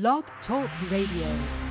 Blog Talk Radio.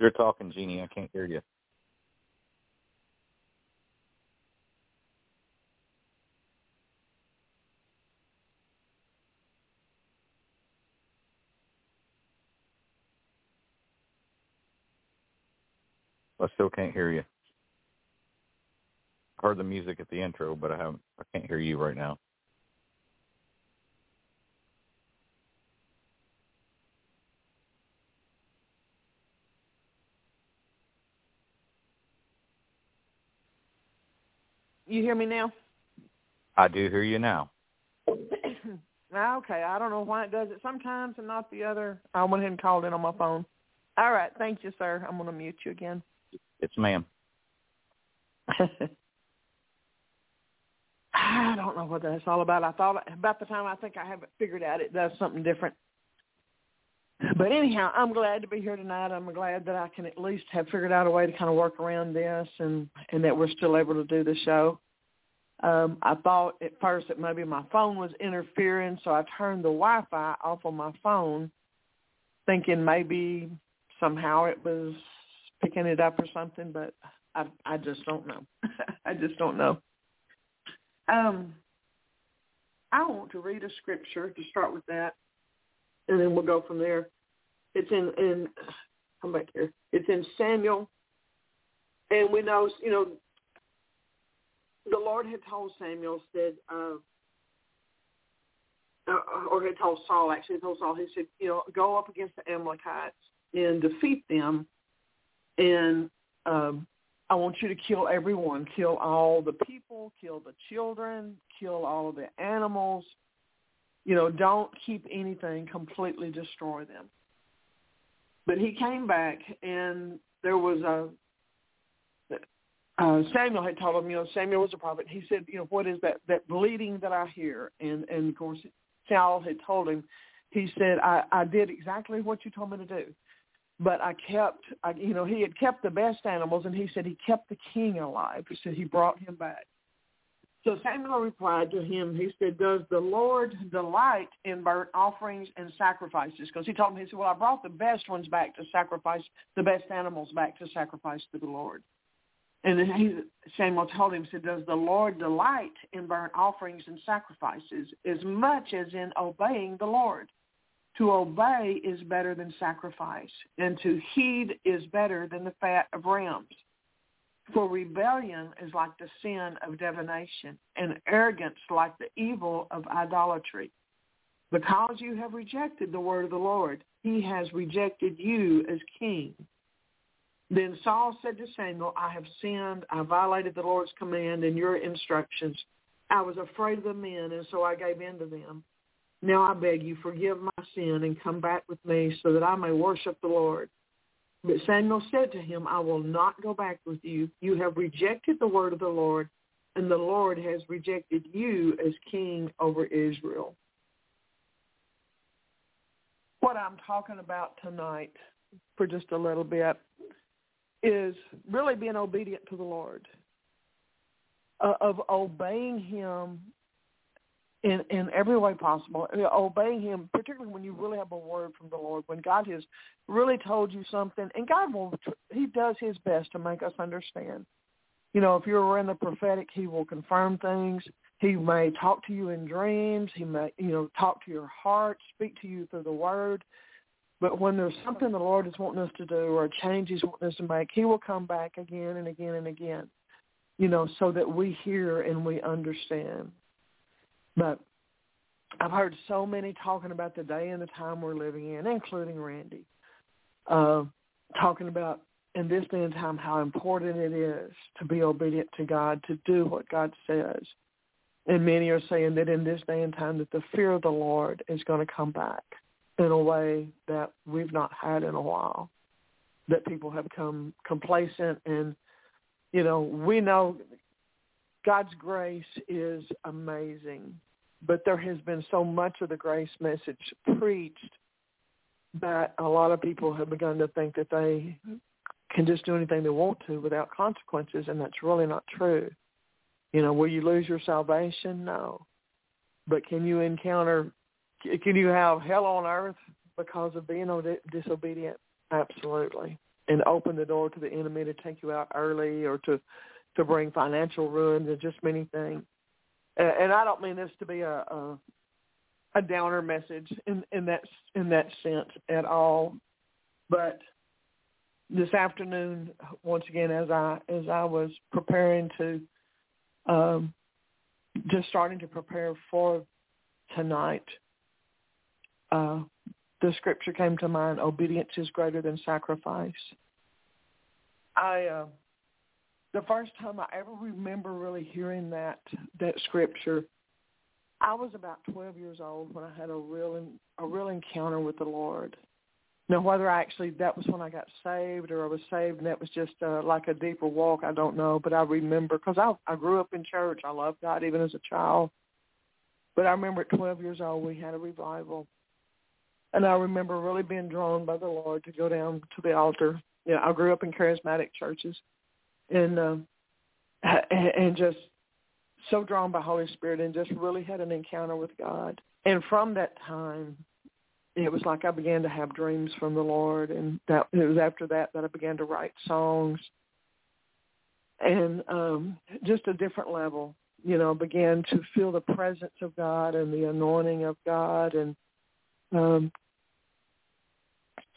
You're talking, Jeannie. I can't hear you. I still can't hear you. I heard the music at the intro, but I haven't. I can't hear you right now. You hear me now? I do hear you now. Ah, okay, I don't know why it does it sometimes and not the other. I went ahead and called in on my phone. All right, thank you, sir. I'm going to mute you again. It's ma'am. I don't know what that's all about. I thought about the time I think I have it figured out. It does something different. But anyhow, I'm glad to be here tonight. I'm glad that I can at least have figured out a way to kind of work around this and and that we're still able to do the show. Um, I thought at first that maybe my phone was interfering, so I turned the Wi-Fi off on my phone, thinking maybe somehow it was picking it up or something. But I I just don't know. I just don't know. Um, I want to read a scripture to start with that, and then we'll go from there. It's in in come back here. It's in Samuel, and we know you know the Lord had told Samuel said. Uh, uh, or had told Saul actually he told Saul he said you know go up against the Amalekites and defeat them and um I want you to kill everyone. Kill all the people, kill the children, kill all of the animals. You know, don't keep anything, completely destroy them. But he came back and there was a uh, Samuel had told him, you know, Samuel was a prophet. He said, you know, what is that that bleating that I hear? And and of course, Saul had told him. He said, I I did exactly what you told me to do but I kept, I, you know, he had kept the best animals, and he said he kept the king alive. He said he brought him back. So Samuel replied to him, he said, does the Lord delight in burnt offerings and sacrifices? Because he told him, he said, well, I brought the best ones back to sacrifice, the best animals back to sacrifice to the Lord. And then he, Samuel told him, he said, does the Lord delight in burnt offerings and sacrifices as much as in obeying the Lord? To obey is better than sacrifice, and to heed is better than the fat of rams. For rebellion is like the sin of divination, and arrogance like the evil of idolatry. Because you have rejected the word of the Lord, he has rejected you as king. Then Saul said to Samuel, I have sinned. I violated the Lord's command and your instructions. I was afraid of the men, and so I gave in to them. Now I beg you, forgive my sin and come back with me so that I may worship the Lord. But Samuel said to him, I will not go back with you. You have rejected the word of the Lord, and the Lord has rejected you as king over Israel. What I'm talking about tonight for just a little bit is really being obedient to the Lord, uh, of obeying him in in every way possible, obeying Him, particularly when you really have a word from the Lord, when God has really told you something, and God will He does His best to make us understand. You know, if you're in the prophetic, He will confirm things. He may talk to you in dreams. He may, you know, talk to your heart, speak to you through the Word. But when there's something the Lord is wanting us to do or a change He's wanting us to make, He will come back again and again and again. You know, so that we hear and we understand. But I've heard so many talking about the day and the time we're living in, including Randy, uh, talking about in this day and time how important it is to be obedient to God, to do what God says. And many are saying that in this day and time that the fear of the Lord is going to come back in a way that we've not had in a while. That people have come complacent and, you know, we know God's grace is amazing but there has been so much of the grace message preached that a lot of people have begun to think that they can just do anything they want to without consequences, and that's really not true. You know, will you lose your salvation? No. But can you encounter, can you have hell on earth because of being disobedient? Absolutely. And open the door to the enemy to take you out early or to, to bring financial ruin and just many things and I don't mean this to be a, a a downer message in in that in that sense at all, but this afternoon, once again, as I as I was preparing to, um, just starting to prepare for tonight, uh, the scripture came to mind: "Obedience is greater than sacrifice." I uh, the first time I ever remember really hearing that that scripture I was about 12 years old when I had a real a real encounter with the Lord. Now, whether I actually that was when I got saved or I was saved and that was just uh, like a deeper walk, I don't know. But I remember because I I grew up in church. I loved God even as a child. But I remember at 12 years old we had a revival, and I remember really being drawn by the Lord to go down to the altar. You know, I grew up in charismatic churches, and um, and just so drawn by Holy Spirit and just really had an encounter with God. And from that time, it was like I began to have dreams from the Lord, and that it was after that that I began to write songs, and um, just a different level. You know, began to feel the presence of God and the anointing of God, and um,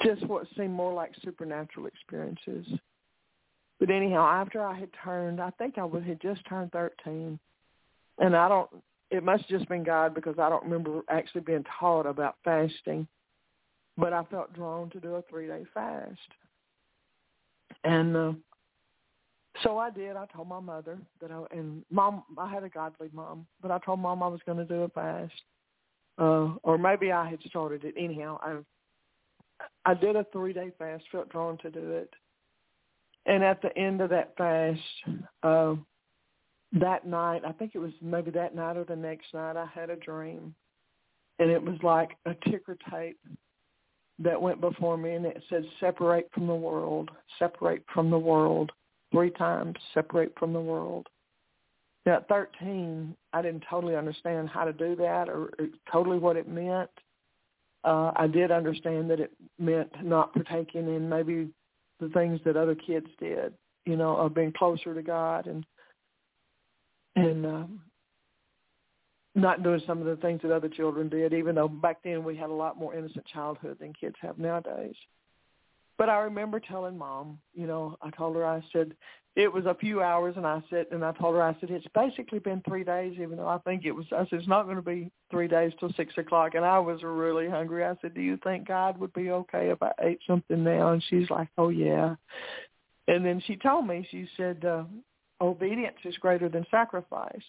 just what seemed more like supernatural experiences. But anyhow, after I had turned, I think I would had just turned thirteen and I don't. It must have just been God because I don't remember actually being taught about fasting, but I felt drawn to do a three day fast, and uh, so I did. I told my mother that I and mom. I had a godly mom, but I told mom I was going to do a fast, uh, or maybe I had started it anyhow. I I did a three day fast. Felt drawn to do it, and at the end of that fast. Uh, that night, I think it was maybe that night or the next night, I had a dream. And it was like a ticker tape that went before me and it said, separate from the world, separate from the world, three times, separate from the world. Now at 13, I didn't totally understand how to do that or, totally what it meant. Uh, I did understand that it meant not partaking in maybe the things that other kids did, you know, of being closer to God and and um, not doing some of the things that other children did, even though back then we had a lot more innocent childhood than kids have nowadays. But I remember telling mom, you know, I told her, I said, it was a few hours, and I said, and I told her, I said, it's basically been three days, even though I think it was, I said, it's not going to be three days till six o'clock, and I was really hungry. I said, do you think God would be okay if I ate something now? And she's like, oh yeah. And then she told me, she said, uh, obedience is greater than sacrifice.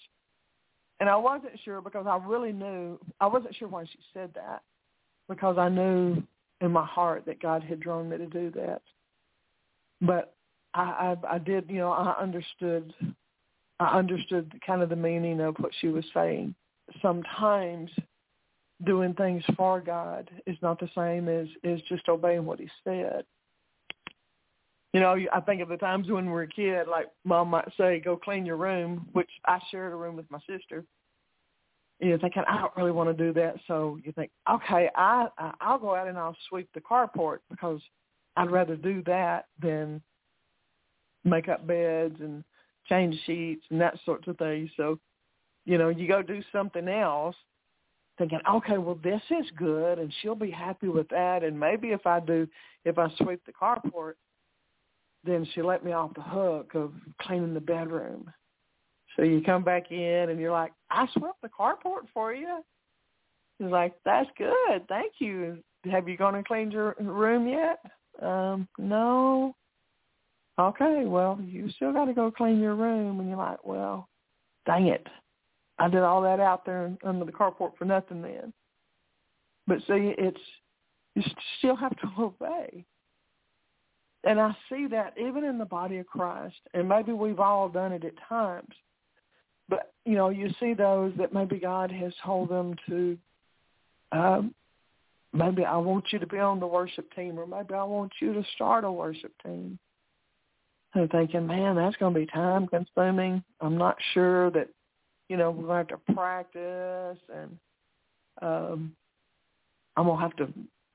And I wasn't sure because I really knew, I wasn't sure why she said that because I knew in my heart that God had drawn me to do that. But I, I, I did, you know, I understood, I understood kind of the meaning of what she was saying. Sometimes doing things for God is not the same as, as just obeying what he said you know, I think of the times when we were a kid, like mom might say, go clean your room, which I shared a room with my sister. You're thinking, I don't really want to do that. So you think, okay, I, I'll go out and I'll sweep the carport because I'd rather do that than make up beds and change sheets and that sorts of things. So, you know, you go do something else thinking, okay, well, this is good and she'll be happy with that. And maybe if I do, if I sweep the carport, then she let me off the hook of cleaning the bedroom. So you come back in and you're like, I swept the carport for you. He's like, that's good. Thank you. Have you gone and cleaned your room yet? Um, no. Okay, well, you still got to go clean your room. And you're like, well, dang it. I did all that out there under the carport for nothing then. But see, it's, you still have to obey. And I see that even in the body of Christ, and maybe we've all done it at times. But you know, you see those that maybe God has told them to. Um, maybe I want you to be on the worship team, or maybe I want you to start a worship team. And thinking, man, that's going to be time consuming. I'm not sure that, you know, we're going to have to practice, and um, I'm going to have to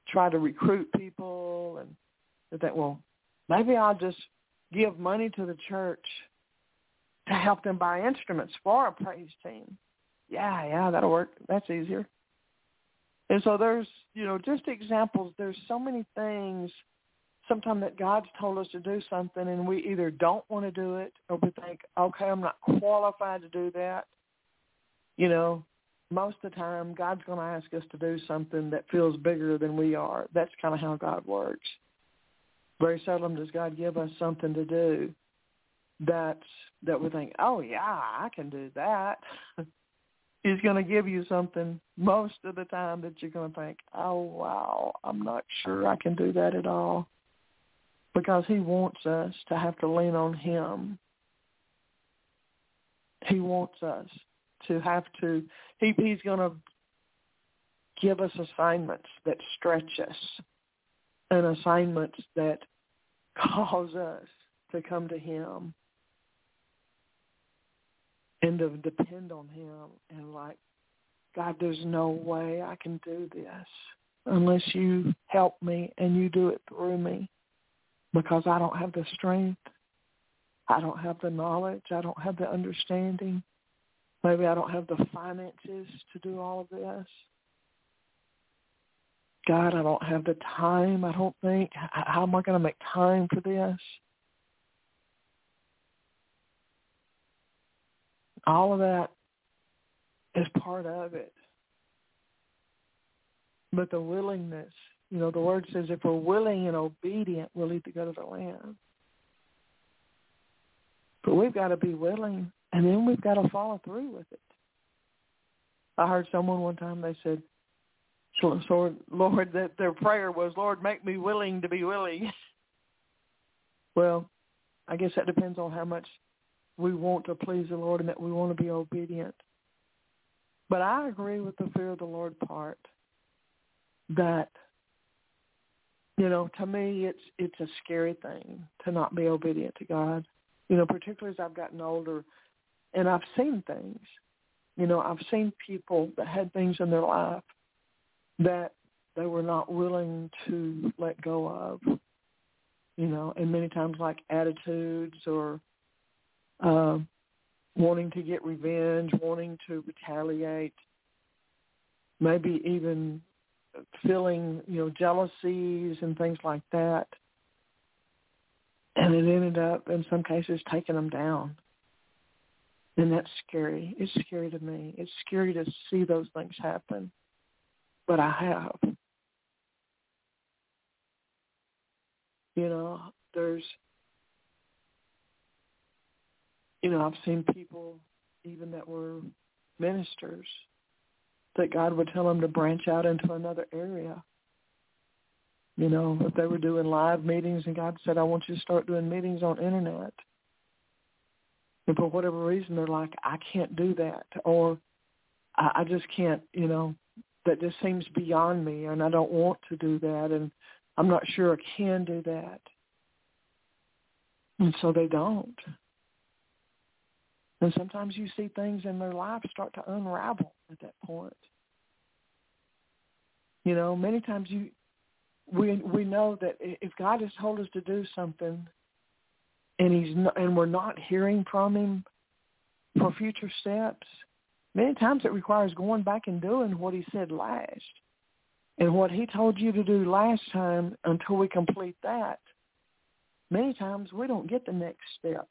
try to recruit people, and I think, well, Maybe I'll just give money to the church to help them buy instruments for a praise team. Yeah, yeah, that'll work. That's easier. And so there's, you know, just examples. There's so many things sometimes that God's told us to do something and we either don't want to do it or we think, okay, I'm not qualified to do that. You know, most of the time God's going to ask us to do something that feels bigger than we are. That's kind of how God works very seldom does God give us something to do that's that we think, oh yeah, I can do that. He's going to give you something most of the time that you're going to think, oh, wow, I'm not sure I can do that at all. Because he wants us to have to lean on him. He wants us to have to, he, he's going to give us assignments that stretch us and assignments that cause us to come to him and to depend on him and like, God, there's no way I can do this unless you help me and you do it through me because I don't have the strength. I don't have the knowledge. I don't have the understanding. Maybe I don't have the finances to do all of this. God, I don't have the time. I don't think. How am I going to make time for this? All of that is part of it. But the willingness, you know, the word says if we're willing and obedient, we'll either go to the land. But we've got to be willing, and then we've got to follow through with it. I heard someone one time, they said, so, so Lord, that their prayer was, Lord, make me willing to be willing. well, I guess that depends on how much we want to please the Lord and that we want to be obedient. But I agree with the fear of the Lord part that you know, to me it's it's a scary thing to not be obedient to God. You know, particularly as I've gotten older and I've seen things. You know, I've seen people that had things in their life that they were not willing to let go of. You know, and many times like attitudes or uh, wanting to get revenge, wanting to retaliate, maybe even feeling, you know, jealousies and things like that. And it ended up, in some cases, taking them down. And that's scary. It's scary to me. It's scary to see those things happen. But I have. You know, there's you know, I've seen people even that were ministers that God would tell them to branch out into another area. You know, if they were doing live meetings and God said, I want you to start doing meetings on internet. And for whatever reason, they're like, I can't do that. Or I, I just can't, you know, that just seems beyond me and I don't want to do that. And I'm not sure I can do that. And so they don't. And sometimes you see things in their life start to unravel at that point. You know, many times you we we know that if God has told us to do something and he's not, and we're not hearing from him for future steps, many times it requires going back and doing what he said last. And what he told you to do last time until we complete that, many times we don't get the next step.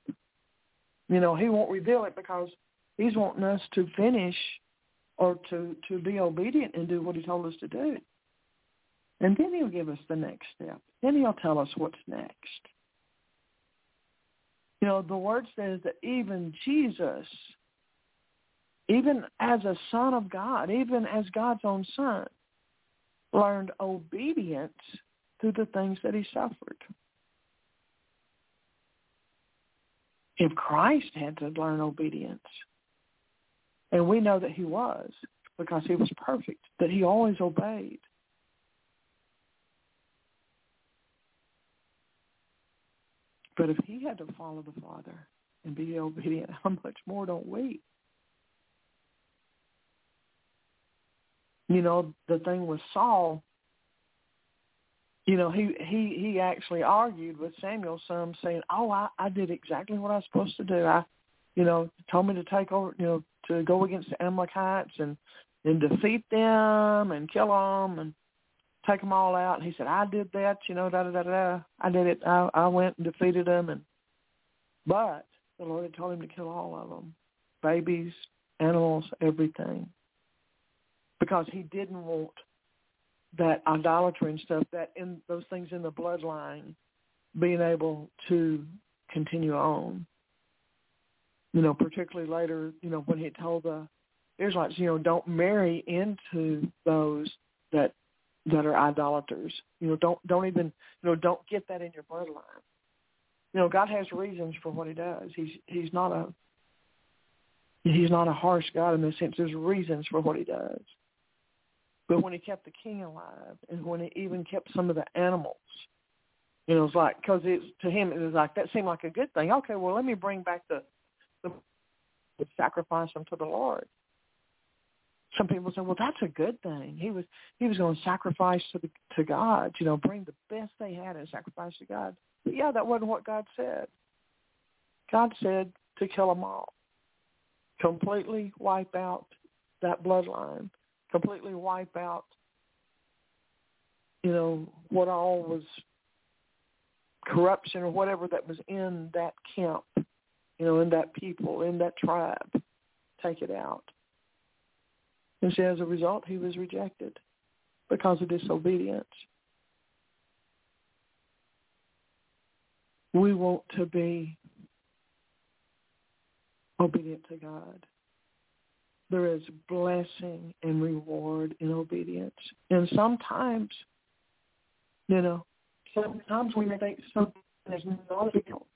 You know, he won't reveal it because he's wanting us to finish or to, to be obedient and do what he told us to do. And then he'll give us the next step. Then he'll tell us what's next. You know, the word says that even Jesus, even as a son of God, even as God's own son, learned obedience through the things that he suffered. If Christ had to learn obedience, and we know that he was because he was perfect, that he always obeyed. But if he had to follow the Father and be obedient, how much more don't we? You know, the thing with Saul, you know, he he he actually argued with Samuel some, saying, "Oh, I I did exactly what I was supposed to do. I, you know, told me to take over, you know, to go against the Amalekites and and defeat them and kill them and take them all out." And he said, "I did that, you know, da da da da. I did it. I I went and defeated them, and but the Lord had told him to kill all of them, babies, animals, everything, because he didn't want." That idolatry and stuff, that in those things in the bloodline being able to continue on. You know, particularly later, you know, when he told the Israelites, you know, don't marry into those that that are idolaters. You know, don't don't even you know don't get that in your bloodline. You know, God has reasons for what He does. He's He's not a He's not a harsh God in the sense there's reasons for what He does. But when He kept the king alive, and when He even kept some of the animals, you know, it's like because it's to Him it was like that seemed like a good thing. Okay, well let me bring back the the, the sacrifice to the Lord some people say, well, that's a good thing. He was he was going to sacrifice to the to God, you know, bring the best they had and sacrifice to God. But yeah, that wasn't what God said. God said to kill them all, completely wipe out that bloodline, completely wipe out, you know, what all was corruption or whatever that was in that camp, you know, in that people, in that tribe. Take it out. And see, as a result, he was rejected because of disobedience. We want to be obedient to God. There is blessing and reward in obedience. And sometimes, you know, sometimes we may think something is not a deal.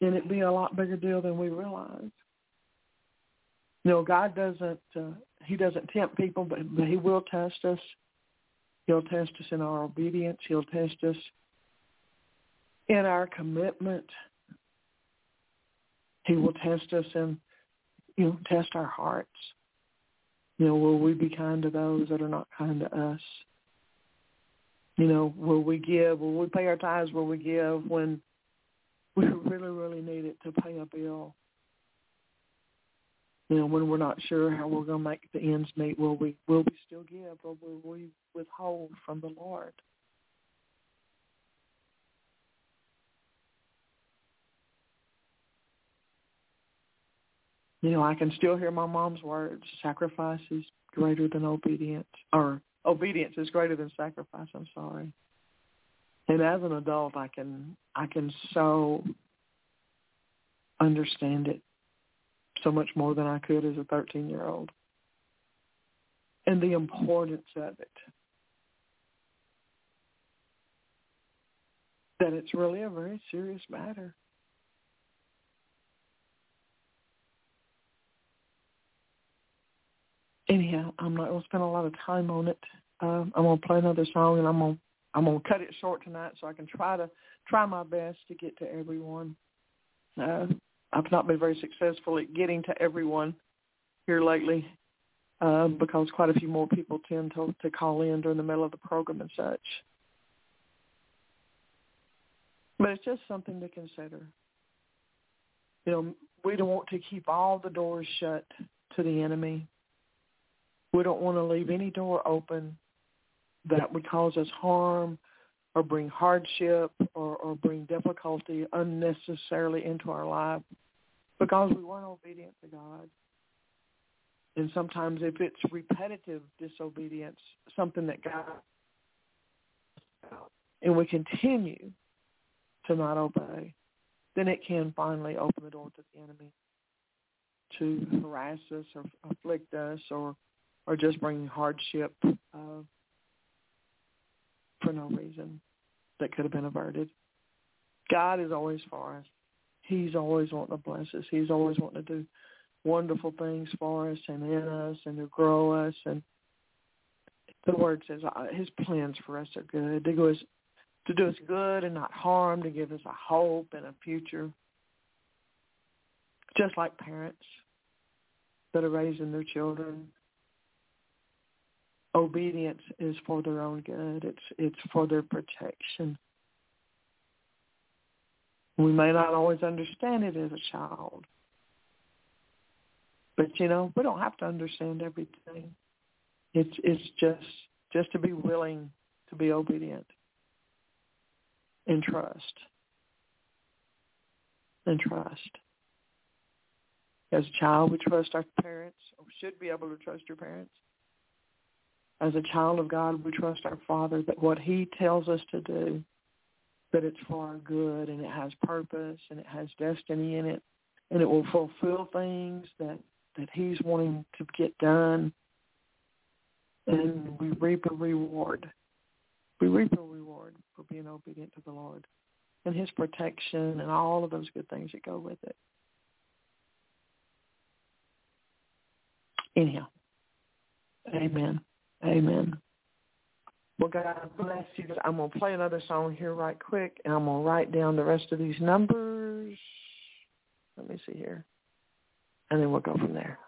And it be a lot bigger deal than we realize. You know, God doesn't uh, he doesn't tempt people, but, but he will test us. He'll test us in our obedience. He'll test us in our commitment. He will test us in, you know, test our hearts. You know, will we be kind to those that are not kind to us? You know, will we give? Will we pay our tithes? Will we give when we really, really need it to pay a bill? you know, when we're not sure how we're going to make the ends meet, will we will we still give or will we withhold from the Lord? You know, I can still hear my mom's words, sacrifice is greater than obedience, or obedience is greater than sacrifice, I'm sorry. And as an adult, I can I can so understand it so much more than I could as a 13-year-old. And the importance of it. That it's really a very serious matter. Anyhow, I'm not to spend a lot of time on it. Um, I'm to play another song, and I'm to I'm to cut it short tonight so I can try to try my best to get to everyone. Uh, I've not been very successful at getting to everyone here lately uh, because quite a few more people tend to, to call in during the middle of the program and such. But it's just something to consider. You know, we don't want to keep all the doors shut to the enemy. We don't want to leave any door open that would cause us harm or bring hardship or, or bring difficulty unnecessarily into our life because we weren't obedient to God. And sometimes if it's repetitive disobedience, something that God and we continue to not obey, then it can finally open the door to the enemy to harass us or afflict us or or just bring hardship uh, for no reason that could have been averted. God is always for us. He's always wanting to bless us. He's always wanting to do wonderful things for us and in us and to grow us. And the word says uh, his plans for us are good. To, go us, to do us good and not harm, to give us a hope and a future. Just like parents that are raising their children. Obedience is for their own good. It's it's for their protection. We may not always understand it as a child. But you know, we don't have to understand everything. It's it's just just to be willing to be obedient and trust. And trust. As a child, we trust our parents, or should be able to trust your parents. As a child of God, we trust our Father that what he tells us to do that it's for our good and it has purpose and it has destiny in it and it will fulfill things that that he's wanting to get done. And we reap a reward. We reap a reward for being obedient to the Lord and his protection and all of those good things that go with it. Anyhow, amen. Amen. Well, God bless you. I'm going to play another song here right quick, and I'm going to write down the rest of these numbers. Let me see here. And then we'll go from there.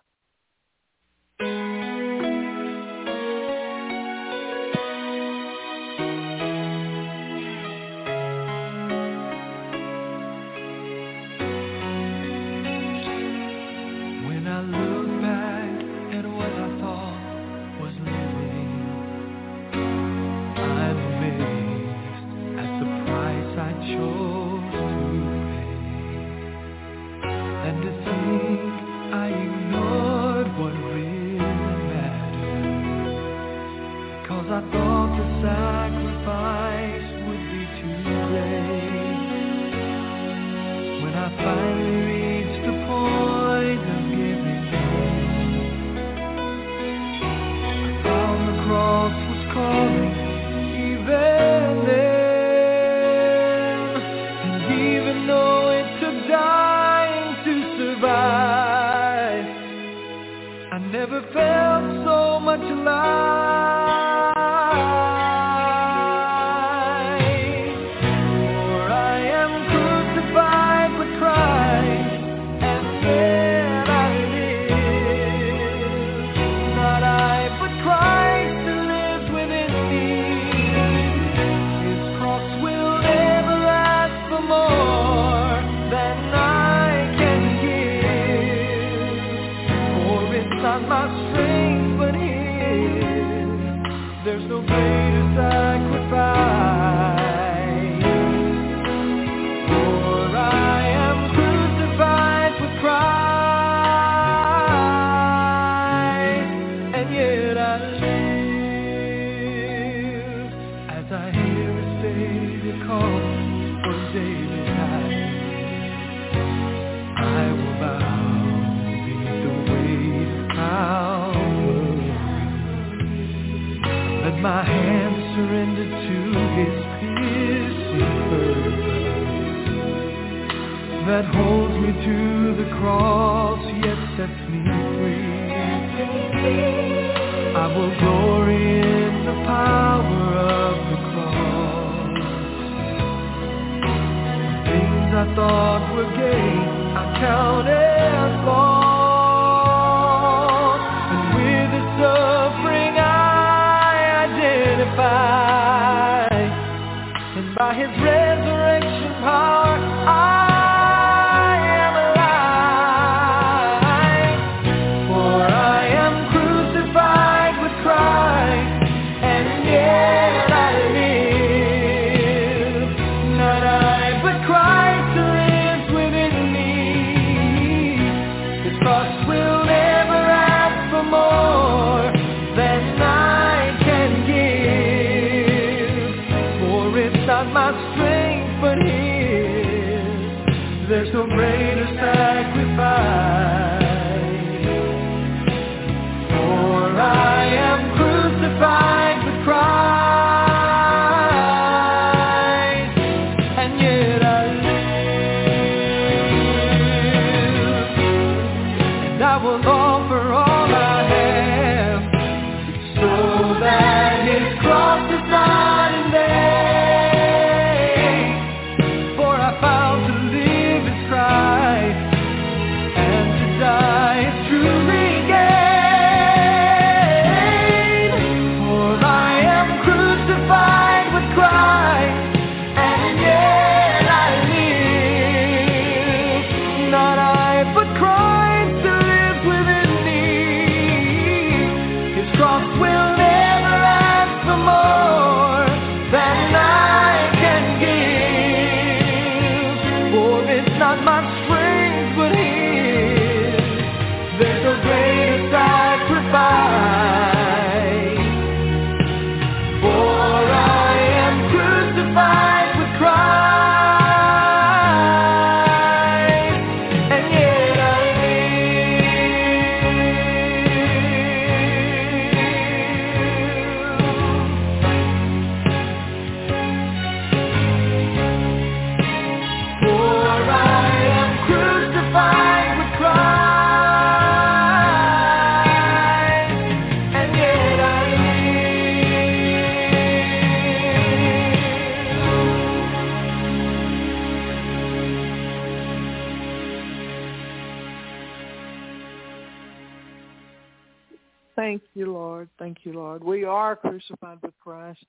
Thank you, Lord. We are crucified with Christ.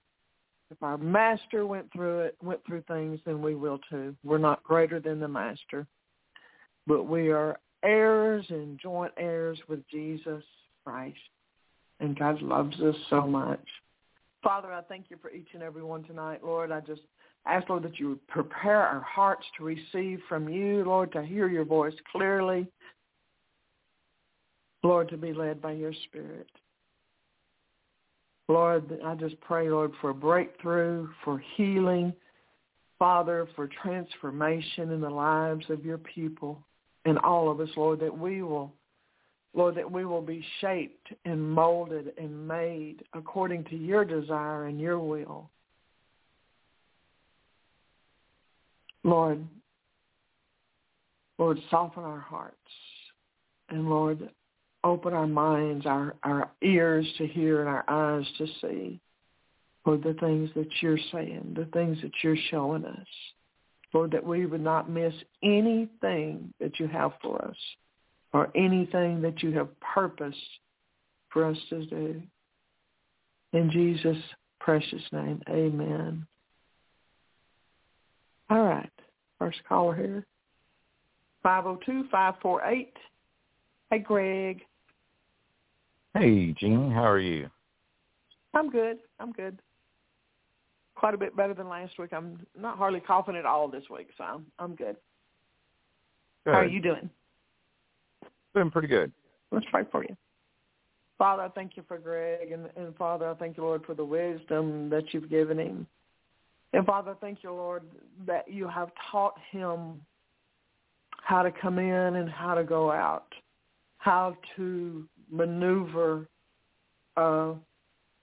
If our master went through it, went through things, then we will too. We're not greater than the master, but we are heirs and joint heirs with Jesus Christ. And God loves us so much. Father, I thank you for each and every one tonight, Lord. I just ask, Lord, that you would prepare our hearts to receive from you, Lord, to hear your voice clearly. Lord, to be led by your spirit. Lord, I just pray, Lord, for breakthrough, for healing, Father, for transformation in the lives of your people and all of us, Lord, that we will, Lord, that we will be shaped and molded and made according to your desire and your will. Lord, Lord, soften our hearts. And Lord, open our minds, our, our ears to hear and our eyes to see for the things that you're saying, the things that you're showing us. Lord, that we would not miss anything that you have for us or anything that you have purposed for us to do. In Jesus' precious name, amen. All right. First caller here. 502-548. Hey, Greg. Hey, Jeanne, how are you? I'm good. I'm good. Quite a bit better than last week. I'm not hardly coughing at all this week, so I'm, I'm good. Good. How are you doing? Doing pretty good. Let's pray for you. Father, I thank you for Greg, and, and Father, I thank you, Lord, for the wisdom that you've given him. And Father, thank you, Lord, that you have taught him how to come in and how to go out, how to maneuver, uh,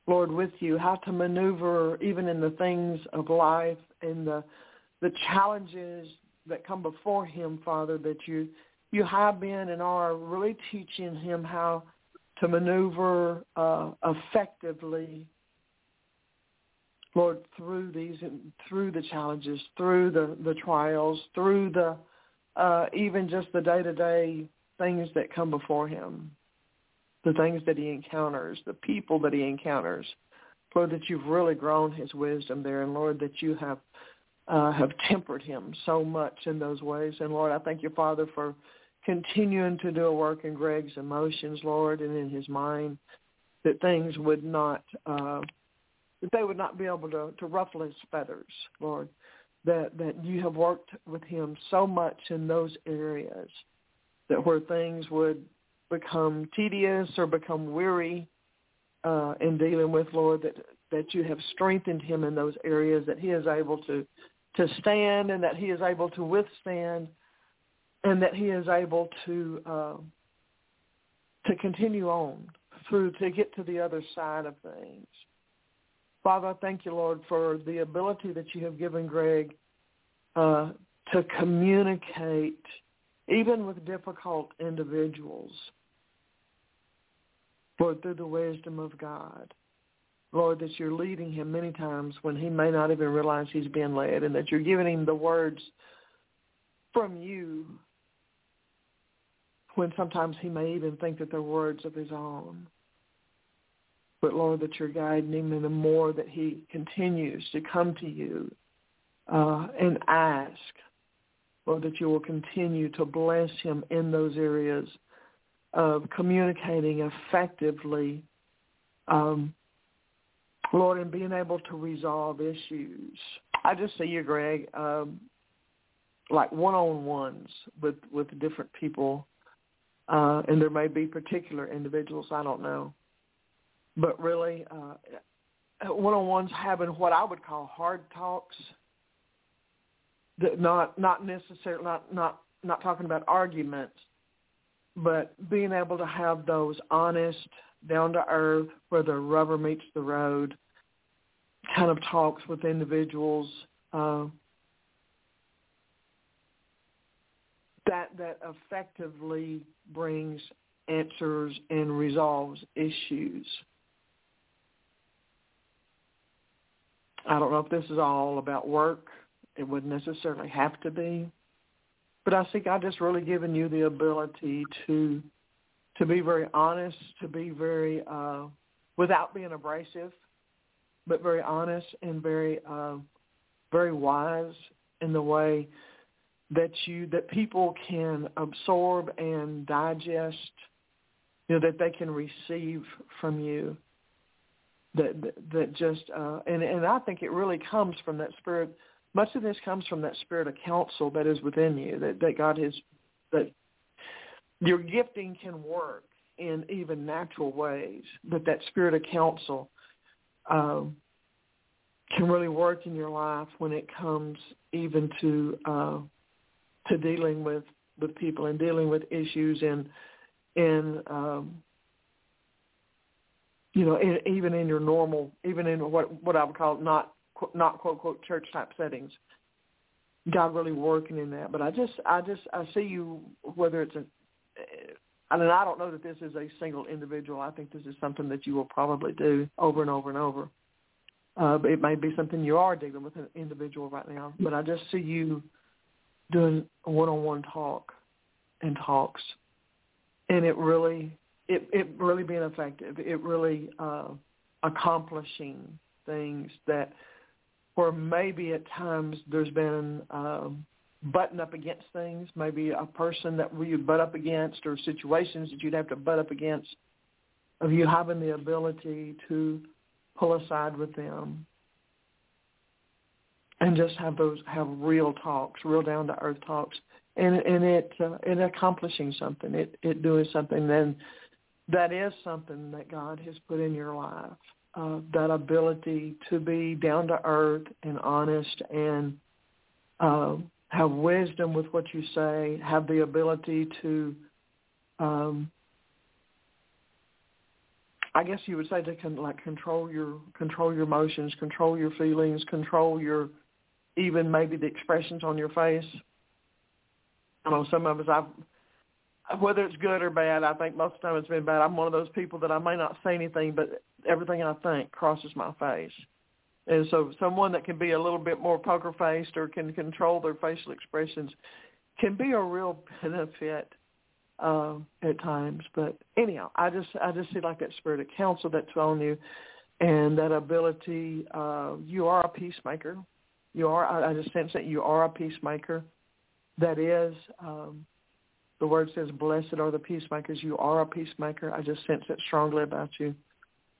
Lord, with you, how to maneuver even in the things of life and the the challenges that come before him, Father, that you you have been and are really teaching him how to maneuver uh, effectively, Lord, through these through the challenges, through the the trials, through the uh, even just the day to day things that come before him the things that he encounters, the people that he encounters. Lord, that you've really grown his wisdom there, and Lord, that you have uh, have tempered him so much in those ways. And Lord, I thank you, Father, for continuing to do a work in Greg's emotions, Lord, and in his mind, that things would not, uh, that they would not be able to, to ruffle his feathers, Lord. That that you have worked with him so much in those areas, that where things would become tedious or become weary uh, in dealing with, Lord, that that you have strengthened him in those areas, that he is able to to stand and that he is able to withstand, and that he is able to uh, to continue on through to get to the other side of things. Father, thank you, Lord, for the ability that you have given Greg uh, to communicate even with difficult individuals Lord, through the wisdom of God. Lord, that you're leading him many times when he may not even realize he's being led and that you're giving him the words from you when sometimes he may even think that they're words of his own. But Lord, that you're guiding him and the more that he continues to come to you uh, and ask, Lord, that you will continue to bless him in those areas of communicating effectively, um, Lord, and being able to resolve issues. I just see you, Greg, um, like one-on-ones with with different people, uh, and there may be particular individuals I don't know, but really, uh, one-on-ones having what I would call hard talks. That not not necessarily not not not talking about arguments, but being able to have those honest, down to earth, where the rubber meets the road, kind of talks with individuals uh, that that effectively brings answers and resolves issues. I don't know if this is all about work. It wouldn't necessarily have to be. But I see God just really giving you the ability to to be very honest, to be very uh, without being abrasive, but very honest and very uh, very wise in the way that you that people can absorb and digest, you know, that they can receive from you. That that, that just uh, and and I think it really comes from that spirit. Much of this comes from that spirit of counsel that is within you. That that God has that your gifting can work in even natural ways, but that spirit of counsel um, can really work in your life when it comes even to uh, to dealing with with people and dealing with issues and in um, you know in, even in your normal even in what what I would call not not quote quote church type settings. God really working in that, but I just I just I see you whether it's a I mean, I don't know that this is a single individual. I think this is something that you will probably do over and over and over. Uh, it may be something you are dealing with an individual right now. But I just see you doing one-on-one talk and talks, and it really, it it really being effective. It really uh, accomplishing things that, where maybe at times there's been. Um, button up against things, maybe a person that you'd butt up against or situations that you'd have to butt up against, of you having the ability to pull aside with them and just have those have real talks, real down to earth talks, and and it uh, and accomplishing something, it it doing something then that is something that God has put in your life. Uh, that ability to be down to earth and honest and uh, have wisdom with what you say, have the ability to, um, I guess you would say to con- like control your control your emotions, control your feelings, control your even maybe the expressions on your face. I know some of us, I've whether it's good or bad, I think most of the time it's been bad. I'm one of those people that I may not say anything, but everything I think crosses my face. And so someone that can be a little bit more poker faced or can control their facial expressions can be a real benefit uh, at times. But anyhow, I just I just see like that spirit of counsel that's on you and that ability. Uh, you are a peacemaker. You are. I, I just sense that you are a peacemaker. That is. Um, the word says, "Blessed are the peacemakers." You are a peacemaker. I just sense it strongly about you.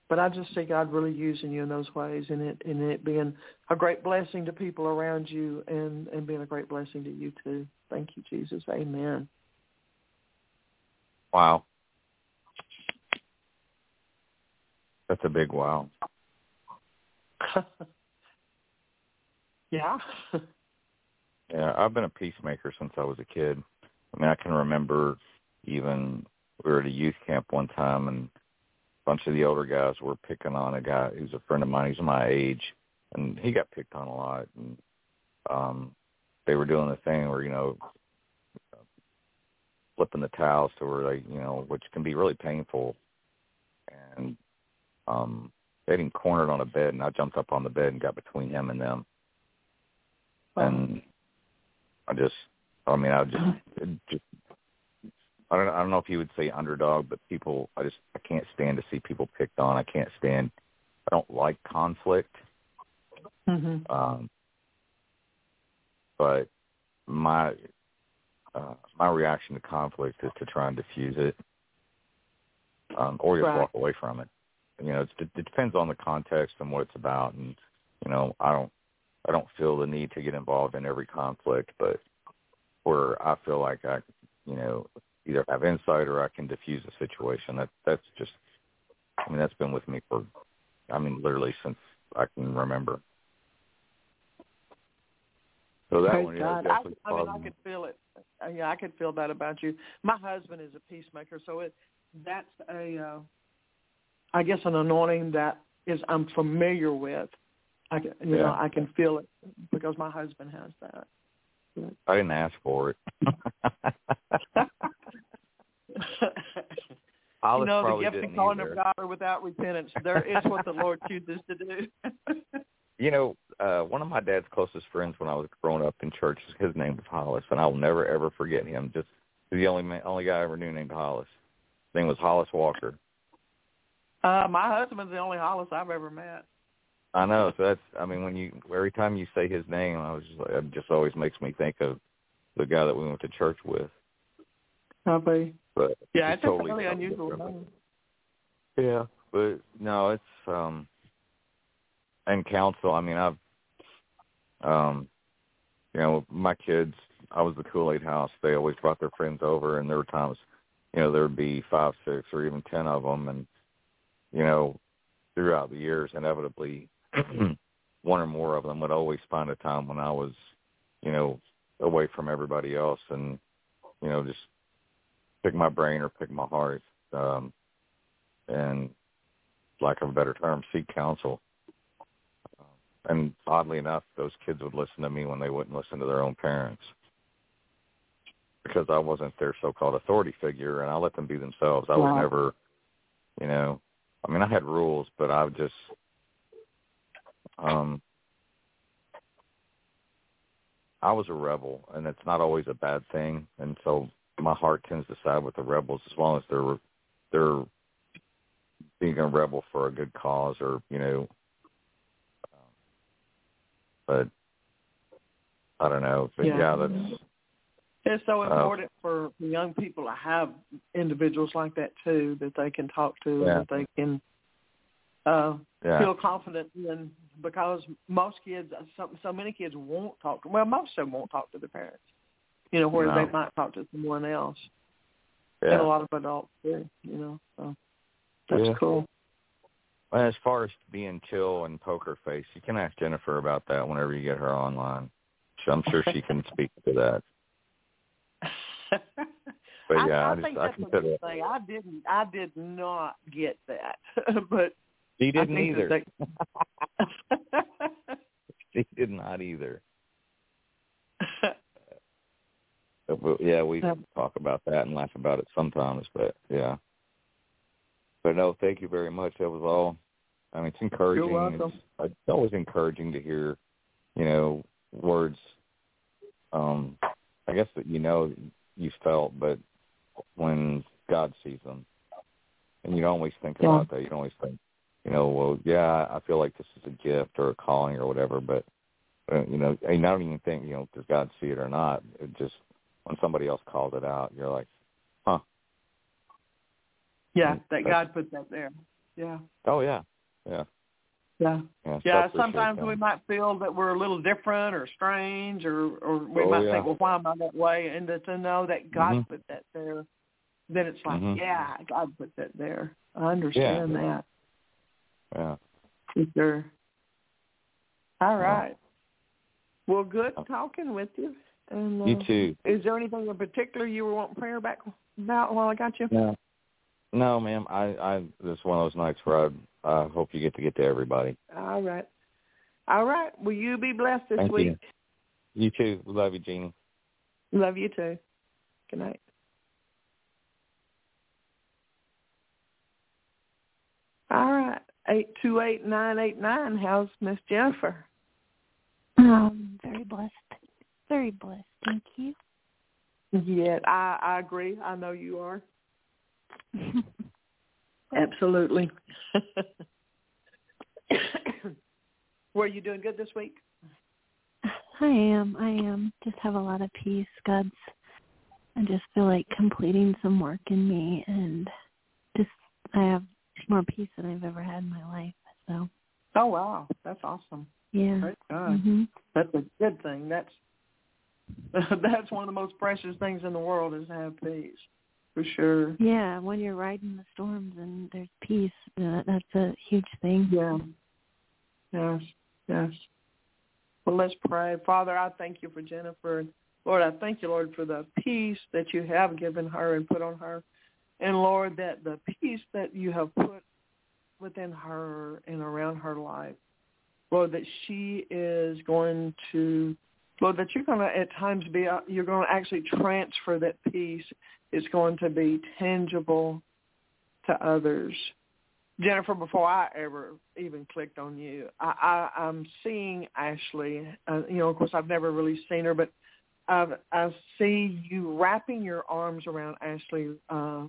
But I just see God really using you in those ways and it and it being a great blessing to people around you and, and being a great blessing to you too. Thank you, Jesus. Amen. Wow. That's a big wow. yeah. yeah, I've been a peacemaker since I was a kid. I mean, I can remember even we were at a youth camp one time and a bunch of the older guys were picking on a guy who's a friend of mine. He's my age, and he got picked on a lot. And um, they were doing the thing where you know, flipping the towels to where they, you know, which can be really painful. And um, they had him cornered on a bed, and I jumped up on the bed and got between him and them. And I just, I mean, I just, just I don't I don't know if you would say underdog, but people I just I can't stand to see people picked on. I can't stand I don't like conflict. Mm-hmm. Um but my uh my reaction to conflict is to try and diffuse it. Um or just right. walk away from it. You know, it's, it depends on the context and what it's about and you know, I don't I don't feel the need to get involved in every conflict, but where I feel like I you know, either have insight or I can diffuse a situation. That that's just I mean that's been with me for I mean literally since I can remember. So that Praise one, God. yeah, I, I mean, I could feel it. Uh, Yeah, I could feel that about you. My husband is a peacemaker, so it that's a, uh, I guess, an anointing that is I'm familiar with. I can, you Yeah. know, I can feel it because my husband has that. I didn't ask for it. Alice you know, the gift didn't calling either. of God without repentance. There is what the Lord chooses to do. You know, uh one of my dad's closest friends when I was growing up in church, his name was Hollis, and I'll never ever forget him. Just the only man, only guy I ever knew named Hollis. His name was Hollis Walker. Uh, my husband's the only Hollis I've ever met. I know. So that's. I mean, when you every time you say his name, I was just like, it just always makes me think of the guy that we went to church with. Probably. But Yeah, it's it's totally a really unusual name. Yeah, but no, it's um and counsel. I mean, I've um you know, my kids. I was the Kool Aid house. They always brought their friends over, and there were times, you know, there would be five, six, or even ten of them, and you know, throughout the years, inevitably, one or more of them would always find a time when I was, you know, away from everybody else, and you know, just pick my brain or pick my heart, um, and lack of a better term, seek counsel. And oddly enough, those kids would listen to me when they wouldn't listen to their own parents because I wasn't their so-called authority figure, and I let them be themselves. I Wow. was never, you know, I mean, I had rules, but I would just, um, I was a rebel, and it's not always a bad thing. And so my heart tends to side with the rebels as long as they're they're being a rebel for a good cause, or you know. Um, but I don't know. But Yeah. yeah, that's It's so Uh, important for young people to have individuals like that too, that they can talk to, Yeah. that they can uh yeah. feel confident in. Because most kids, so, so many kids won't talk. To, well, most of them won't talk to their parents. You know, whereas No. they might talk to someone else. yeah. And a lot of adults do. You know, so that's Yeah. cool. Well, as far as being chill and poker face, you can ask Jennifer about that whenever you get her online. So I'm sure she can speak to that. But yeah, I, I, just think I that's a good thing. I didn't. I did not get that, but she didn't either. they- she did not either. But, yeah, we Yeah. talk about that and laugh about it sometimes. But yeah. But no, thank you very much. That was all. I mean, it's encouraging. welcome. It's, it's always encouraging to hear, you know, words. Um, I guess that you know you felt, but when God sees them, and you don't always think Yeah. about that. You don't always think, you know, well, yeah, I feel like this is a gift or a calling or whatever, but uh, you know, and I don't even think, you know, does God see it or not? It just when somebody else calls it out, you're like, huh? yeah, Mm, that that's- God put that there. Yeah, Oh yeah, yeah, yeah. yeah. Yeah, sometimes we might feel that we're a little different or strange, or or we Oh, might yeah. think, well, why am I that way? And to, to know that God Mhm. put that there, then it's like, Mhm. yeah, God put that there. I understand that Yeah. for sure. All Yeah. Well, good talking with you. And uh, You too. Is there anything in particular you were wanting prayer back about while I got you? No, no, ma'am. I, I, this is one of those nights where I, I hope you get to get to everybody. All right. All right. Will you be blessed this Thank week? you. You too. We love you, Jeannie. Love you too. Good night. All right. Eight two eight nine eight nine. How's Miss Jennifer? Um, very blessed. Very blessed. Thank you. Yeah, I I agree. I know you are. Absolutely. Were you doing good this week? I am. I am. Just have a lot of peace. God's. I just feel like completing some work in me, and just I have more peace than I've ever had in my life. So Oh wow, that's awesome. yeah. Great God. hmm That's a good thing. That's that's one of the most precious things in the world is to have peace, for sure. Yeah. When you're riding the storms and there's peace, uh, that's a huge thing. Yeah. Yes. Yes. Well, let's pray. Father, I thank you for Jennifer. Lord, I thank you, Lord, for the peace that you have given her and put on her. And Lord, that the peace that you have put within her and around her life, Lord, that she is going to, Lord, that you're going to at times be, you're going to actually transfer that peace. It's going to be tangible to others. Jennifer, before I ever even clicked on you, I, I, I'm seeing Ashley. Uh, you know, of course, I've never really seen her, but I've, I see you wrapping your arms around Ashley uh,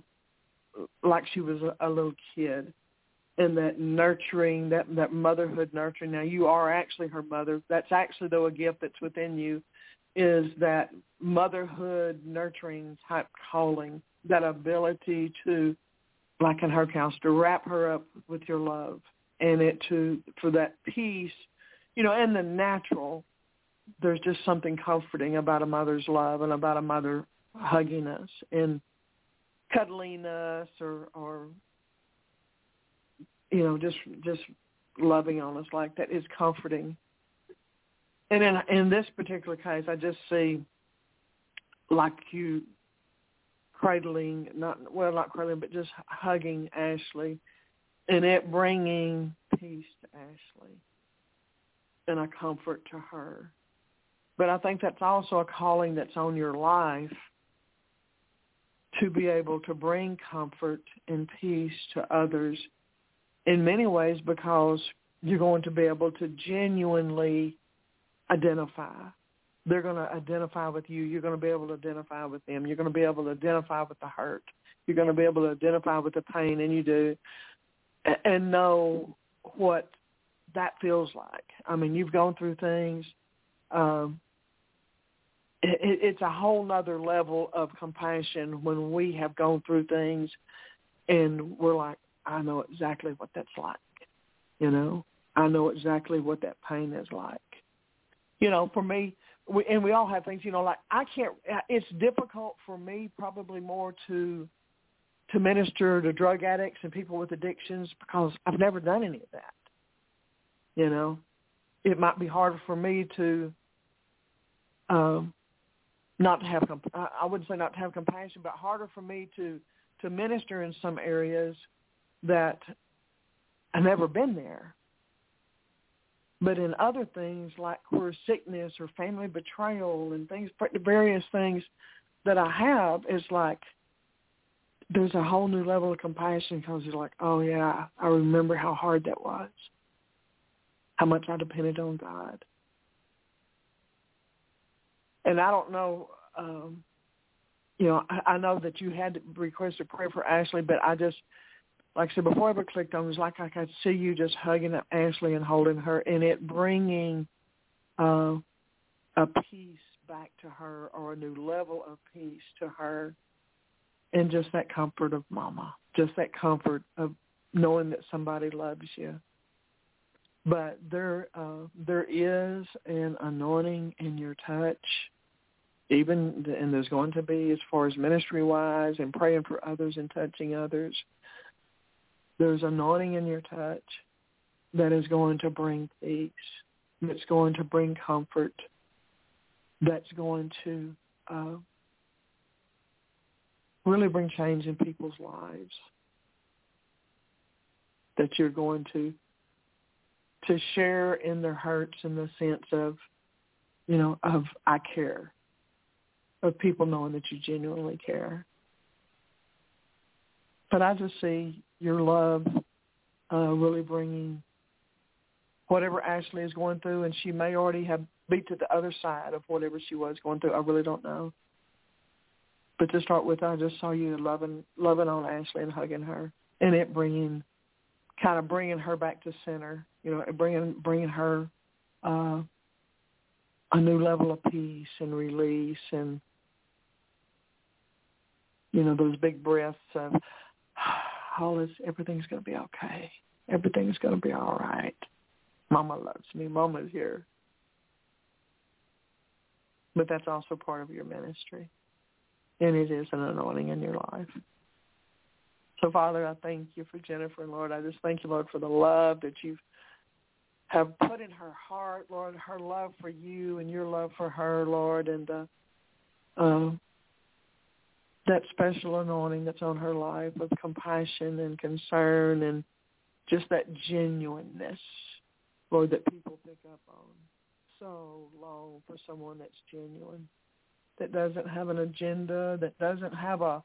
like she was a, a little kid and that nurturing, that that motherhood nurturing. Now you are actually her mother. That's actually though a gift that's within you, is that motherhood nurturing type calling, that ability to, like in her house, to wrap her up with your love and it to for that peace, you know, and the natural. There's just something comforting about a mother's love and about a mother hugging us and cuddling us or or you know just just loving on us like that is comforting. And in in this particular case i just see like you cradling not well not cradling but just hugging ashley and it bringing peace to ashley and a comfort to her. But i think that's also a calling that's on your life to be able to bring comfort and peace to others in many ways because you're going to be able to genuinely identify. They're going to identify with you. You're going to be able to identify with them. You're going to be able to identify with the hurt. You're going to be able to identify with the pain, and you do, and know what that feels like. I mean, you've gone through things. Um, it's a whole nother level of compassion when we have gone through things and we're like, I know exactly what that's like. You know, I know exactly what that pain is like. You know, for me, we, and we all have things. You know, like I can't. It's difficult for me, probably more to to minister to drug addicts and people with addictions because I've never done any of that. You know, it might be harder for me to um, not to have comp- I wouldn't say not to have compassion, but harder for me to to minister in some areas that I've never been there. But in other things like where sickness or family betrayal and things, various things that I have, is like there's a whole new level of compassion because you're like, oh yeah, I remember how hard that was, how much I depended on God and I don't know, um, you know, I, I know that you had requested prayer for Ashley, but I just, like I said, before I ever clicked on, it was like I could see you just hugging Ashley and holding her, and it bringing uh, a peace back to her or a new level of peace to her, and just that comfort of Mama, just that comfort of knowing that somebody loves you. But there uh, there is an anointing in your touch even and there's going to be as far as ministry wise and praying for others and touching others there's anointing in your touch that is going to bring peace that's going to bring comfort that's going to uh, really bring change in people's lives. That you're going to to share in their hurts in the sense of, you know, of I care, of people knowing that you genuinely care. But I just see your love uh, really bringing whatever Ashley is going through, and she may already have beat to the other side of whatever she was going through. I really don't know. But to start with, I just saw you loving loving on Ashley and hugging her, and it bringing kind of bringing her back to center, you know, bringing bringing her uh, a new level of peace and release, and you know those big breaths of all this, everything's going to be okay, everything's going to be all right. Mama loves me. Mama's here. But that's also part of your ministry. And it is an anointing in your life. So, Father, I thank you for Jennifer, Lord. I just thank you, Lord, for the love that you have put in her heart, Lord, her love for you and your love for her, Lord, and uh, uh, that special anointing that's on her life of compassion and concern and just that genuineness, Lord, that people pick up on. So long for someone that's genuine, that doesn't have an agenda, that doesn't have a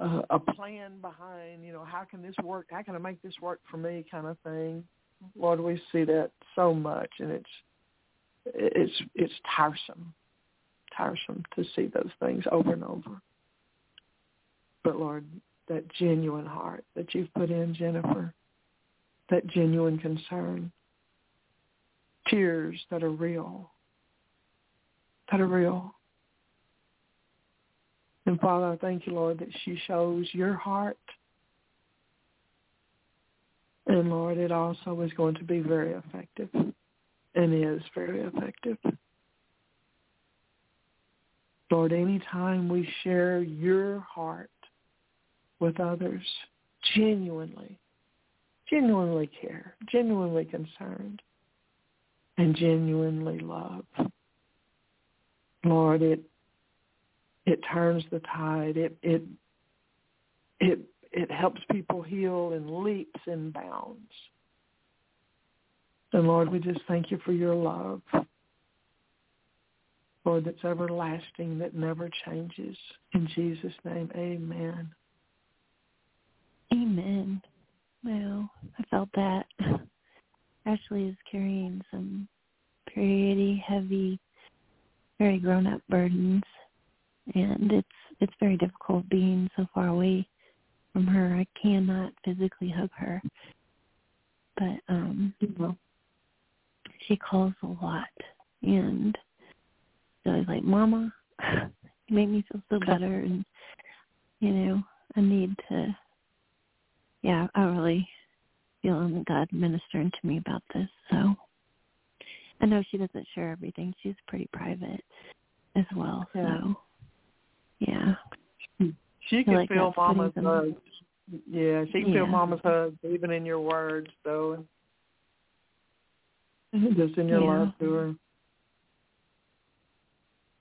a, a plan behind, you know, how can this work? How can I make this work for me, kind of thing. Mm-hmm. Lord, we see that so much, and it's it's it's tiresome, tiresome to see those things over and over. But Lord, that genuine heart that you've put in, Jennifer, that genuine concern, tears that are real, that are real. And Father, I thank you, Lord, that she shows your heart. And Lord, it also is going to be very effective and is very effective. Lord, anytime we share your heart with others, genuinely, genuinely care, genuinely concerned, and genuinely love, Lord, it it turns the tide. It it it it helps people heal in leaps and bounds. And Lord, we just thank you for your love. Lord, that's everlasting, that never changes. In Jesus' name, amen. Amen. Well, I felt that. Ashley is carrying some pretty heavy, very grown-up burdens, and it's it's very difficult being so far away from her. I cannot physically hug her, but um, she calls a lot, and so I was like, "Mama, you make me feel so better," and you know, I need to. Yeah, I really feeling God ministering to me about this. So I know she doesn't share everything. She's pretty private as well. Yeah. So yeah. She can like feel that's putting mama's some- hugs. Yeah, she can feel Yeah. mama's hugs even in your words though. And just in your Yeah. love to her.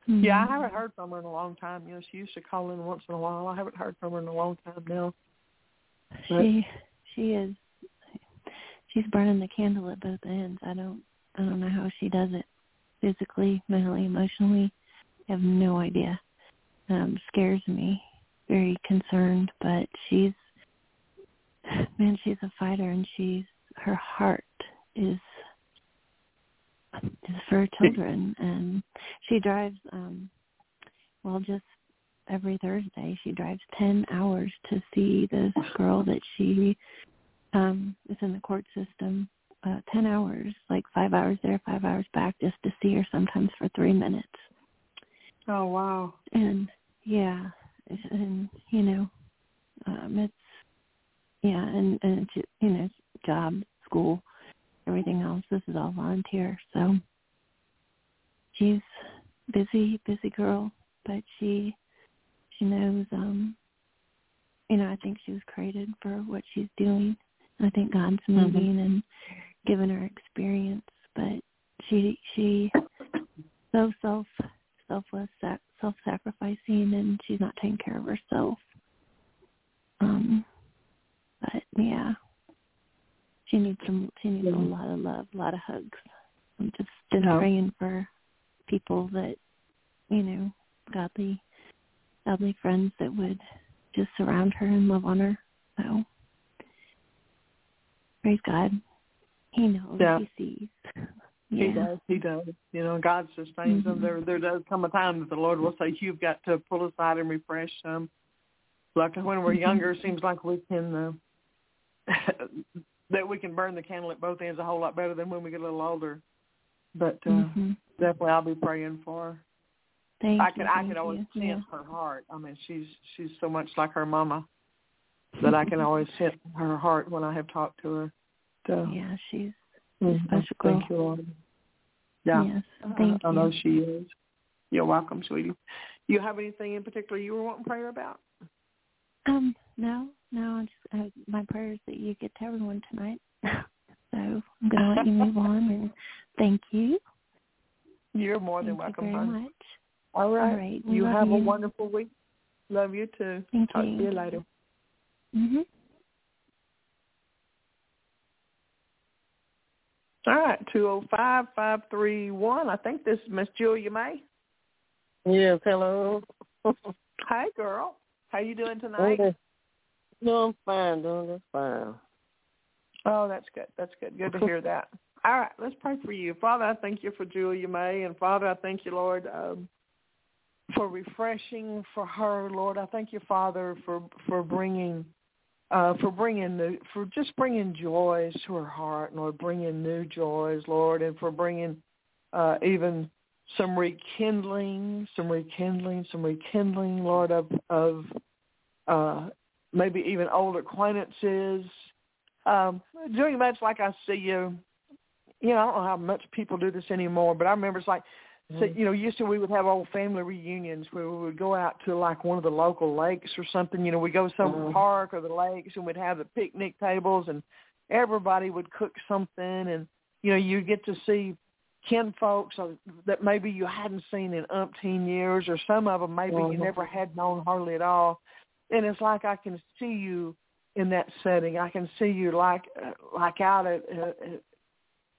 Mhm. Yeah, I haven't heard from her in a long time. You know, she used to call in once in a while. I haven't heard from her in a long time now. She she is she's burning the candle at both ends. I don't I don't know how she does it. Physically, mentally, emotionally. I have no idea. Um, scares me. Very concerned, but she's man, she's a fighter and she's her heart is is for children and she drives um well just every Thursday. She drives ten hours to see this girl that she um is in the court system uh ten hours like five hours there five hours back just to see her sometimes for three minutes. Oh wow. and yeah and you know um it's yeah and and it's you know job school everything else. This is all volunteer so she's busy busy girl but she she knows um you know i think she was created for what she's doing. I think god's moving and given her experience but she she so self selfless self sacrificing and she's not taking care of herself. Um but yeah. She needs some she needs a lot of love a lot of hugs. I'm just been Yeah. praying for people that you know godly godly friends that would just surround her and love on her so praise god he knows Yeah. he sees He does. He does. You know, God sustains them. Mhm. There, there does come a time that the Lord will say, "You've got to pull aside and refresh them." Like when we're Mhm. younger, it seems like we can uh, that we can burn the candle at both ends a whole lot better than when we get a little older. But uh, Mhm. definitely, I'll be praying for. Thank I you. I thank can always you. sense her heart. I mean, she's she's so much like her mama that I can always sense her heart when I have talked to her. So, Yeah, yeah she's mhm. special Thank you, Lord. Yeah. yes. I- Thank I you. know she is. You're welcome, sweetie. You have anything in particular you were wanting prayer about? Um, no, no. I just uh, my prayers that you get to everyone tonight. so I'm gonna let you move on and thank you. You're more Thank than welcome, you very hon. much. All right. All right. You love have a wonderful week. Love you too. Thank Talk you. to you later. Mhm. All right, two oh five five three one. I think this is Miss Julia May. Yes, hello. Hi, girl. How you doing tonight? Okay. No, I'm fine, doing just fine. Oh, that's good. That's good. Good to hear that. All right, let's pray for you. Father, I thank you for Julia May. And Father, I thank you, Lord, um, for refreshing for her, Lord. I thank you, Father, for for bringing uh, for bringing new, for just bringing joys to her heart, Lord, bringing new joys, Lord, and for bringing uh, even some rekindling, some rekindling, some rekindling, Lord, of of uh, maybe even old acquaintances. Um, doing much like I see you. You know, I don't know how much people do this anymore, but I remember it's like so, you know, used to we would have old family reunions where we would go out to like one of the local lakes or something. You know, we go to some Mhm. park or the lakes and we'd have the picnic tables and everybody would cook something and you know you get to see kin folks that maybe you hadn't seen in umpteen years or some of them maybe you Mhm. never had known hardly at all. And it's like I can see you in that setting. I can see you like uh, like out at uh, uh,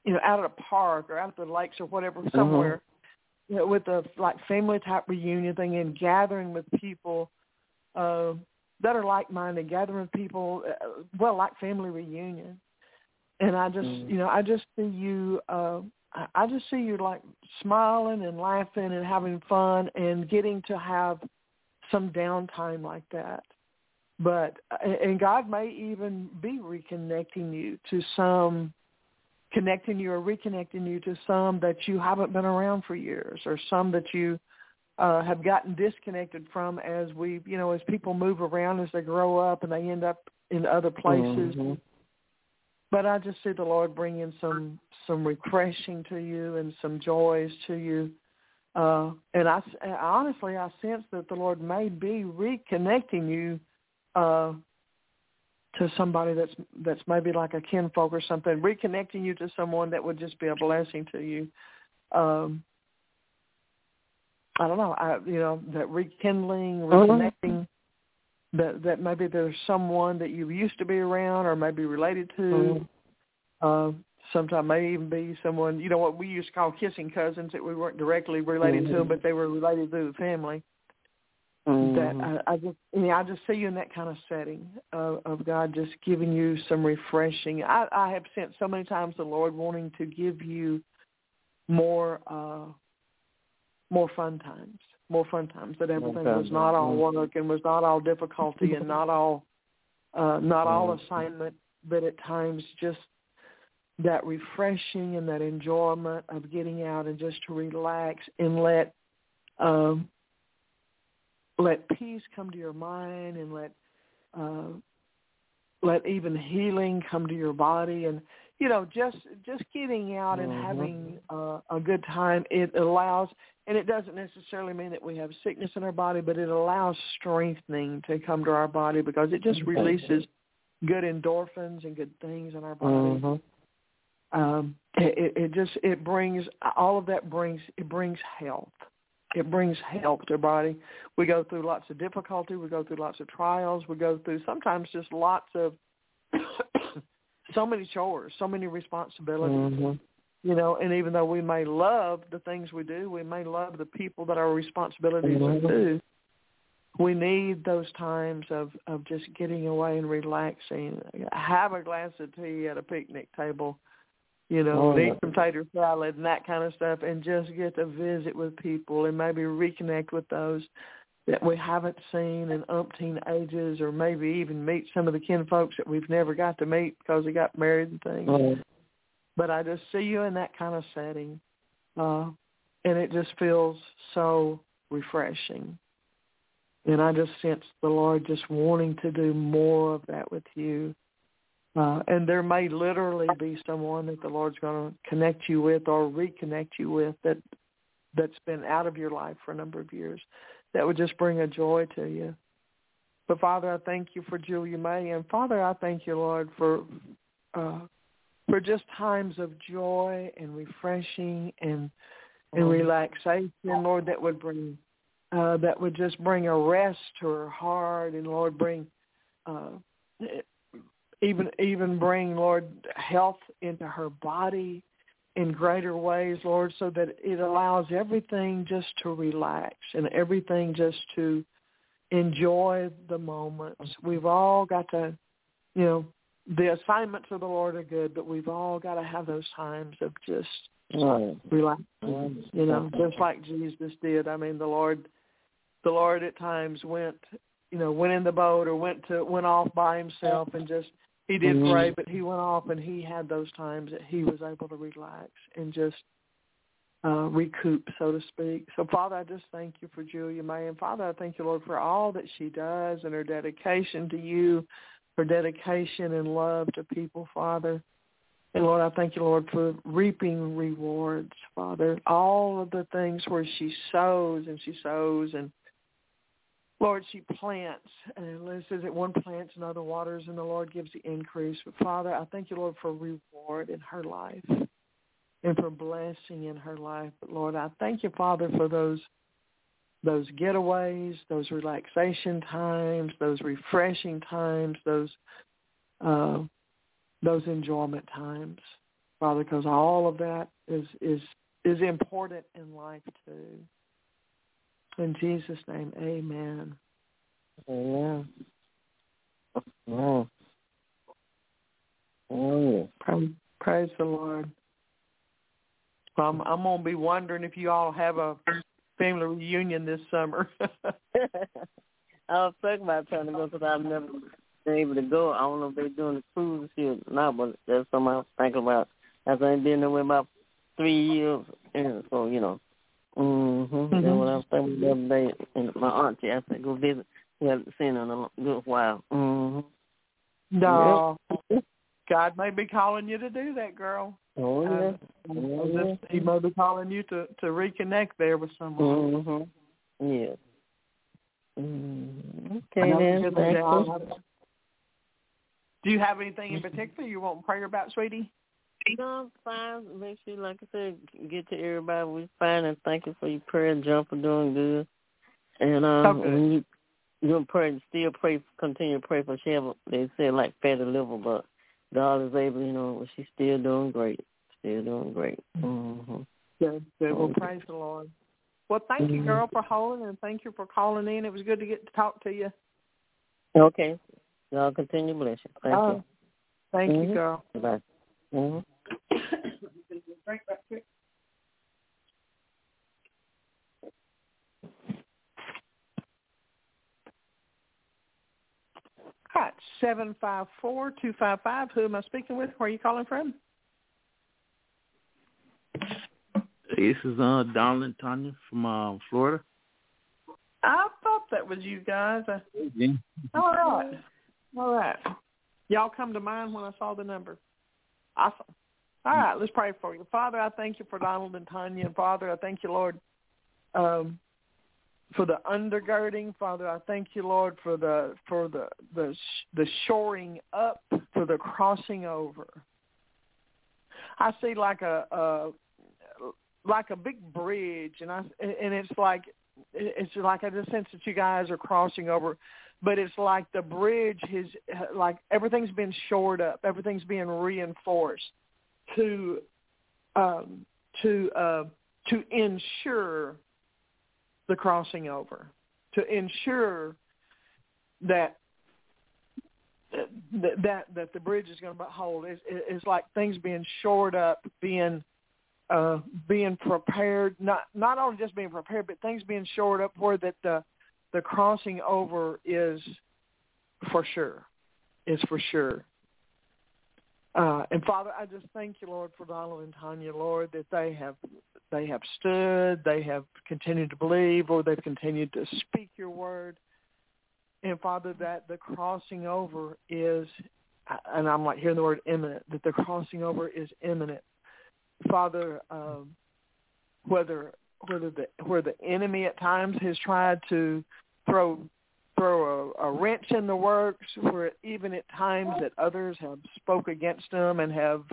you know out at a park or out at the lakes or whatever somewhere you know, with a like family type reunion thing and gathering with people uh, that are like minded, gathering with people, uh, well, like family reunion. And I just, Mm. you know, I just see you. Uh, I I just see you like smiling and laughing and having fun and getting to have some downtime like that. But and God may even be reconnecting you to some connecting you or reconnecting you to some that you haven't been around for years or some that you uh, have gotten disconnected from as we, you know, as people move around as they grow up and they end up in other places. Mhm. But I just see the Lord bringing some some refreshing to you and some joys to you. Uh, and I honestly, I sense that the Lord may be reconnecting you uh, to somebody that's that's maybe like a kinfolk or something, reconnecting you to someone that would just be a blessing to you. Um, I don't know, I you know that rekindling, reconnecting. That that maybe there's someone that you used to be around or maybe related to. Mhm. Uh, sometimes may even be someone you know what we used to call kissing cousins that we weren't directly related to, Mhm. but they were related through the family that Mhm. I, I just yeah I just see you in that kind of setting of, of God just giving you some refreshing. I, I have sent so many times the Lord wanting to give you more uh more fun times, more fun times that everything was not all work and was not all difficulty and not all uh not all Mhm. assignment, but at times just that refreshing and that enjoyment of getting out and just to relax and let um let peace come to your mind and let uh let even healing come to your body and you know just just getting out and Mhm. having uh, a good time it allows and it doesn't necessarily mean that we have sickness in our body but it allows strengthening to come to our body because it just releases good endorphins and good things in our body Mhm. um it it just it brings all of that brings it brings health it brings help to our body. We go through lots of difficulty. We go through lots of trials. We go through sometimes just lots of so many chores so many responsibilities. Mhm. you know and even though we may love the things we do we may love the people that our responsibilities Mhm. are to we need those times of of just getting away and relaxing. Have a glass of tea at a picnic table you know, Oh, eat some tater salad and that kind of stuff, and just get to visit with people and maybe reconnect with those that we haven't seen in umpteen ages, or maybe even meet some of the kin folks that we've never got to meet because they got married and things. Mhm. But I just see you in that kind of setting, uh, and it just feels so refreshing. And I just sense the Lord just wanting to do more of that with you. Uh, and there may literally be someone that the Lord's going to connect you with or reconnect you with that that's been out of your life for a number of years that would just bring a joy to you. But Father, I thank you for Julia May, and Father, I thank you, Lord, for uh, for just times of joy and refreshing and and Mhm. relaxation, Lord, that would bring uh, that would just bring a rest to her heart, and Lord, bring uh, even even bring Lord health into her body in greater ways, Lord, so that it allows everything just to relax and everything just to enjoy the moments. We've all got to, you know, the assignments of the Lord are good, but we've all got to have those times of just Right. relaxing, you know, just like Jesus did. I mean, the Lord the Lord at times went, you know, went in the boat or went to went off by himself and just he did Mhm. pray, but he went off and he had those times that he was able to relax and just uh, recoup, so to speak. So, Father, I just thank you for Julia May. And, Father, I thank you, Lord, for all that she does and her dedication to you, her dedication and love to people, Father. And, Lord, I thank you, Lord, for reaping rewards, Father. All of the things where she sows and she sows and Lord, she plants, and it says that one plants and other waters, and the Lord gives the increase. But Father, I thank you, Lord, for reward in her life and for blessing in her life. But Lord, I thank you, Father, for those those getaways, those relaxation times, those refreshing times, those uh, those enjoyment times, Father, because all of that is is is important in life too. In Jesus' name, Amen. Amen. Amen. Oh, Praise, praise the Lord. Well, I'm, I'm gonna be wondering if you all have a family reunion this summer. I was thinking about trying to go because I've never been able to go. I don't know if they're doing the cruise ship now, but that's something I was thinking about. As I ain't been there about three years, and so you know. Mhm. Mhm. That's what I was thinking the other day. And my auntie, I said, go visit. We haven't seen her in a good while. Mm-hmm. no, God may be calling you to do that, girl. Oh yeah. Uh, Mhm. just- He may be calling you to to reconnect there with someone. Mm Mhm. Yeah. Mm, I okay then. because Thank they all you. have- Do you have anything in particular you want prayer about, sweetie? No, I'm fine. Make sure, like I said, get to everybody. We're fine, and thank you for your prayer and jump for doing good. And um, when you you pray, still pray, continue to pray for she They said like fatty liver, but God is able. You know, she's still doing great. Still doing great. Mm-hmm. Good. Good. Well, praise the Lord. Well, thank you, Mhm. girl, for holding, and thank you for calling in. It was good to get to talk to you. Okay. God continue to bless you. Thank Oh, Thank you, Mhm. girl. Bye. Mm-hmm. Drink that quick. All right, seven five four two five five. Who am I speaking with? Where are you calling from? This is uh Donald and Tanya from uh, Florida. I thought that was you guys. Yeah. All right, all right. Y'all come to mind when I saw the number. Awesome. All right, let's pray for you. Father, I thank you for Donald and Tanya. And Father, I thank you, Lord, um, for the undergirding. Father, I thank you, Lord, for the for the the the shoring up, for the crossing over. I see like a, a like a big bridge, and I and it's like it's like I just sense that you guys are crossing over, but it's like the bridge is like everything's been shored up, everything's being reinforced to um, to uh, to ensure the crossing over, to ensure that that that, the bridge is going to hold. It's, it's like things being shored up, being uh, being prepared. Not not only just being prepared, but things being shored up where that the the crossing over is for sure. Is for sure. Uh, and Father, I just thank you, Lord, for Donald and Tanya, Lord, that they have they have stood, they have continued to believe, or they've continued to speak your word. And Father, that the crossing over is, and I'm like hearing the word imminent, that the crossing over is imminent. Father, um, whether whether the where the enemy at times has tried to throw throw a, a wrench in the works, where even at times that others have spoke against them and have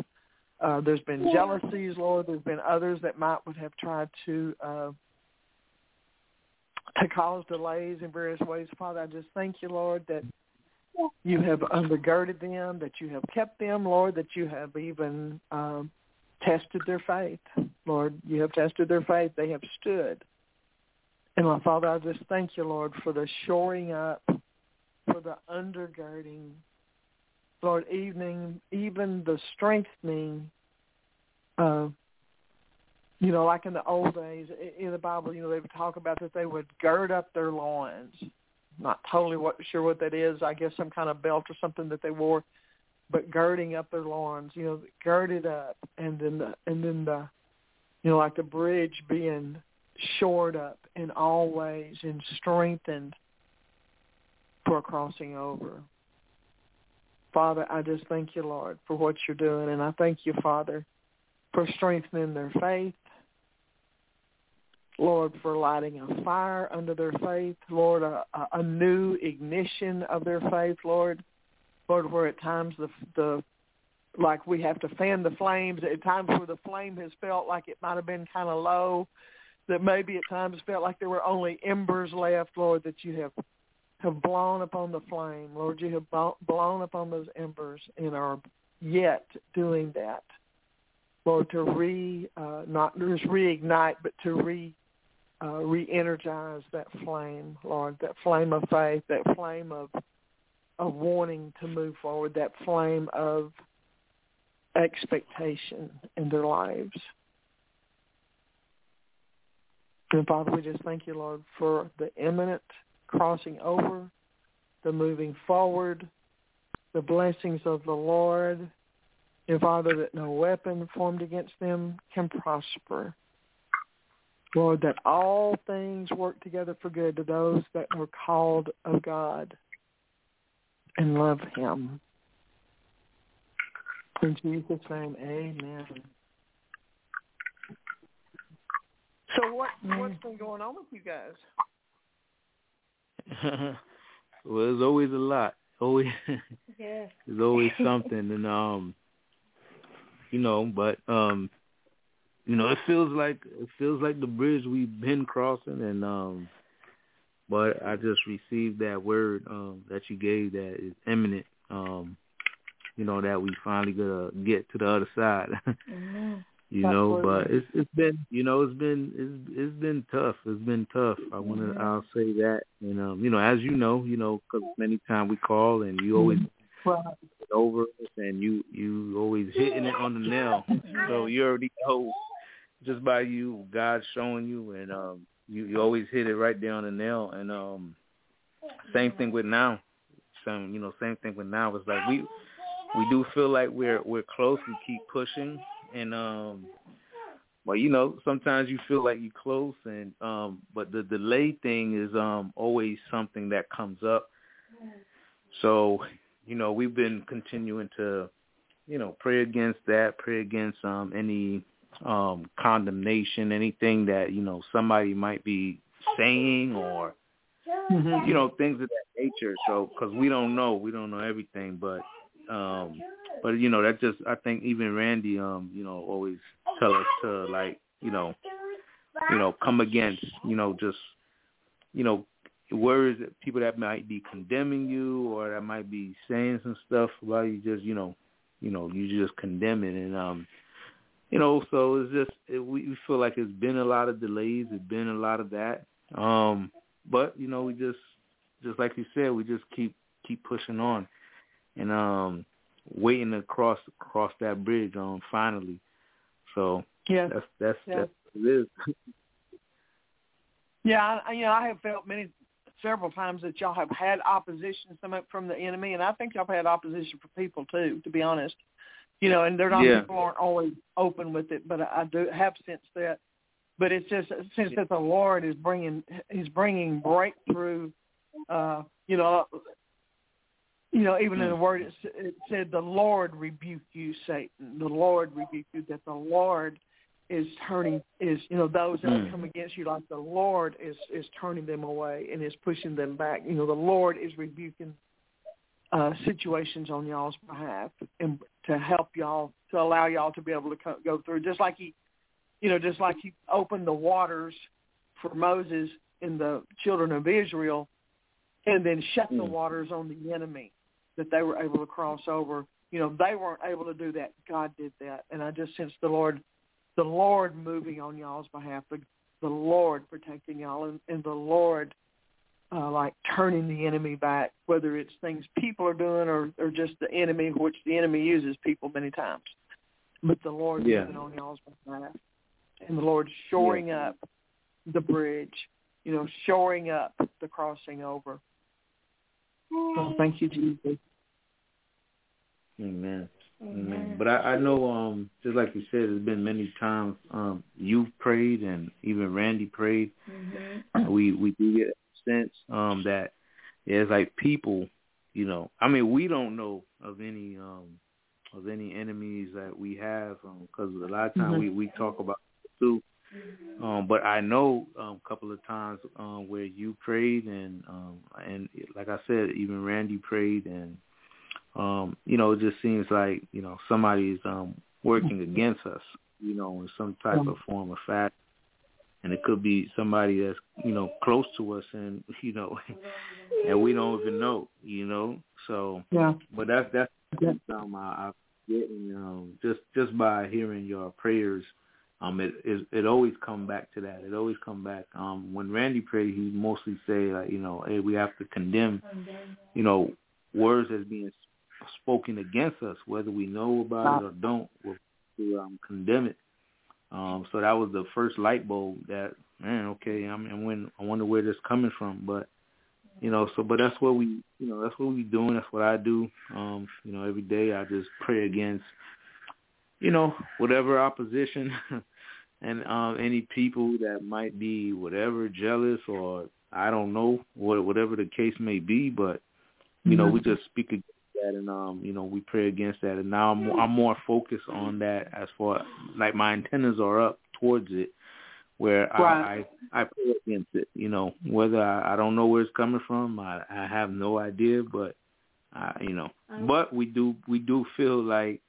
uh, there's been jealousies, Lord. There's been others that might would have tried to uh, to cause delays in various ways. Father, I just thank you, Lord, that you have undergirded them, that you have kept them, Lord, that you have even um, tested their faith. Lord, you have tested their faith. They have stood. And my Father, I just thank you, Lord, for the shoring up, for the undergirding, Lord, even even the strengthening uh, you know, like in the old days in the Bible, you know, they would talk about that they would gird up their loins. Not totally what, sure what that is. I guess some kind of belt or something that they wore, but girding up their loins, you know, girded up, and then the and then the, you know, like the bridge being shored up in all ways and strengthened for crossing over. Father, I just thank you, Lord, for what you're doing, and I thank you, Father, for strengthening their faith. Lord, for lighting a fire under their faith. Lord, a, a, new ignition of their faith, Lord. Lord, where at times the the like we have to fan the flames, at times where the flame has felt like it might have been kind of low, that maybe at times felt like there were only embers left, Lord, that you have have blown upon the flame. Lord, you have blown upon those embers and are yet doing that. Lord, to re, uh, not just reignite, but to re, uh, re-energize that flame, Lord, that flame of faith, that flame of, of wanting to move forward, that flame of expectation in their lives. And Father, we just thank you, Lord, for the imminent crossing over, the moving forward, the blessings of the Lord, and Father, that no weapon formed against them can prosper. Lord, that all things work together for good to those that are called of God and love him. In Jesus' name, amen. So what what's been going on with you guys? well, there's always a lot. Always, Yes. there's always something, and um, you know, but um, you know, it feels like it feels like the bridge we've been crossing, and um, but I just received that word um that you gave that is imminent. Um, you know that we finally gonna get to the other side. Amen. You know Absolutely. but it's it's been you know it's been it's it's been tough. It's been tough. I want to i'll say that. And um you know as you know you know because many times we call and you always Right. get over us and you you always hitting it on the nail. So you already know just by you god showing you and um you you always hit it right there on the nail. And um same thing with now. Same you know same thing with now. It's like we we do feel like we're we're close. We keep pushing and um well you know sometimes you feel like you're close and um but the delay thing is um always something that comes up so you know we've been continuing to you know pray against that pray against um any um condemnation anything that you know somebody might be saying or Mhm. you know things of that nature so because we don't know we don't know everything but um but you know that just i think even randy um you know always tell us to like you know you know come against you know just you know words that people that might be condemning you or that might be saying some stuff about you just you know you know you just condemn it and um you know so it's just it, we, feel like it's been a lot of delays it's been a lot of that um but you know we just just like you said we just keep keep pushing on and um waiting to cross cross that bridge um finally so Yeah. that's that's Yeah. that's what it is Yeah, I, you know, I have felt many, several times that y'all have had opposition some from the enemy, and I think y'all have had opposition from people too. To be honest, you know, and they're not Yeah. people aren't always open with it, but I, I do have sensed that. But it's just since that the Lord is bringing, He's bringing breakthrough. Uh, you know, you know, even in the word it, it said, "The Lord rebuke you, Satan. The Lord rebuke you." That the Lord is turning is you know those that Mm. come against you like the Lord is is turning them away and is pushing them back. You know the Lord is rebuking uh situations on y'all's behalf and to help y'all to allow y'all to be able to co- go through just like he you know just like he opened the waters for Moses and the children of Israel and then shut the Mm. waters on the enemy that they were able to cross over. You know, they weren't able to do that. God did that. And I just sense the Lord the Lord moving on y'all's behalf, the, the Lord protecting y'all, and, and the Lord uh, like turning the enemy back, whether it's things people are doing or, or just the enemy, which the enemy uses people many times. But the Lord Yeah. moving on y'all's behalf. and the Lord shoring up the bridge, you know, shoring up the crossing over. So thank you, Jesus. Amen. Amen. But I, I know, um, just like you said, there's been many times um, you've prayed and even Randy prayed. Mm-hmm. We we do get a sense um, that it's like people, you know. I mean, we don't know of any um, of any enemies that we have because um, a lot of times Mhm. we we talk about too. Um, but I know um, a couple of times um, where you prayed and um, and like I said, even Randy prayed and um, you know, it just seems like, you know, somebody's um working against us, you know, in some type of form or fact. And it could be somebody that's, you know, close to us and you know and we don't even know, you know. So Yeah. but that's that's Yeah. um I, I getting um just just by hearing your prayers, um it it, it always come back to that. It always come back. Um when Randy prayed he mostly say like, you know, hey we have to condemn, you know, words that's being spoken against us, whether we know about it or don't, we'll to um, condemn it. Um, so that was the first light bulb that man, okay, I mean, when I wonder where this coming from, but you know, so but that's what we, you know, that's what we doing. That's what I do. Um, you know, every day I just pray against, you know, whatever opposition and um, any people that might be whatever jealous or I don't know what whatever the case may be, but you know, we just speak against that and um, you know, we pray against that. And now I'm more, I'm more focused on that as far like my antennas are up towards it where Right. I, I I pray against it, you know, whether I, I don't know where it's coming from, I I have no idea, but I you know, but we do we do feel like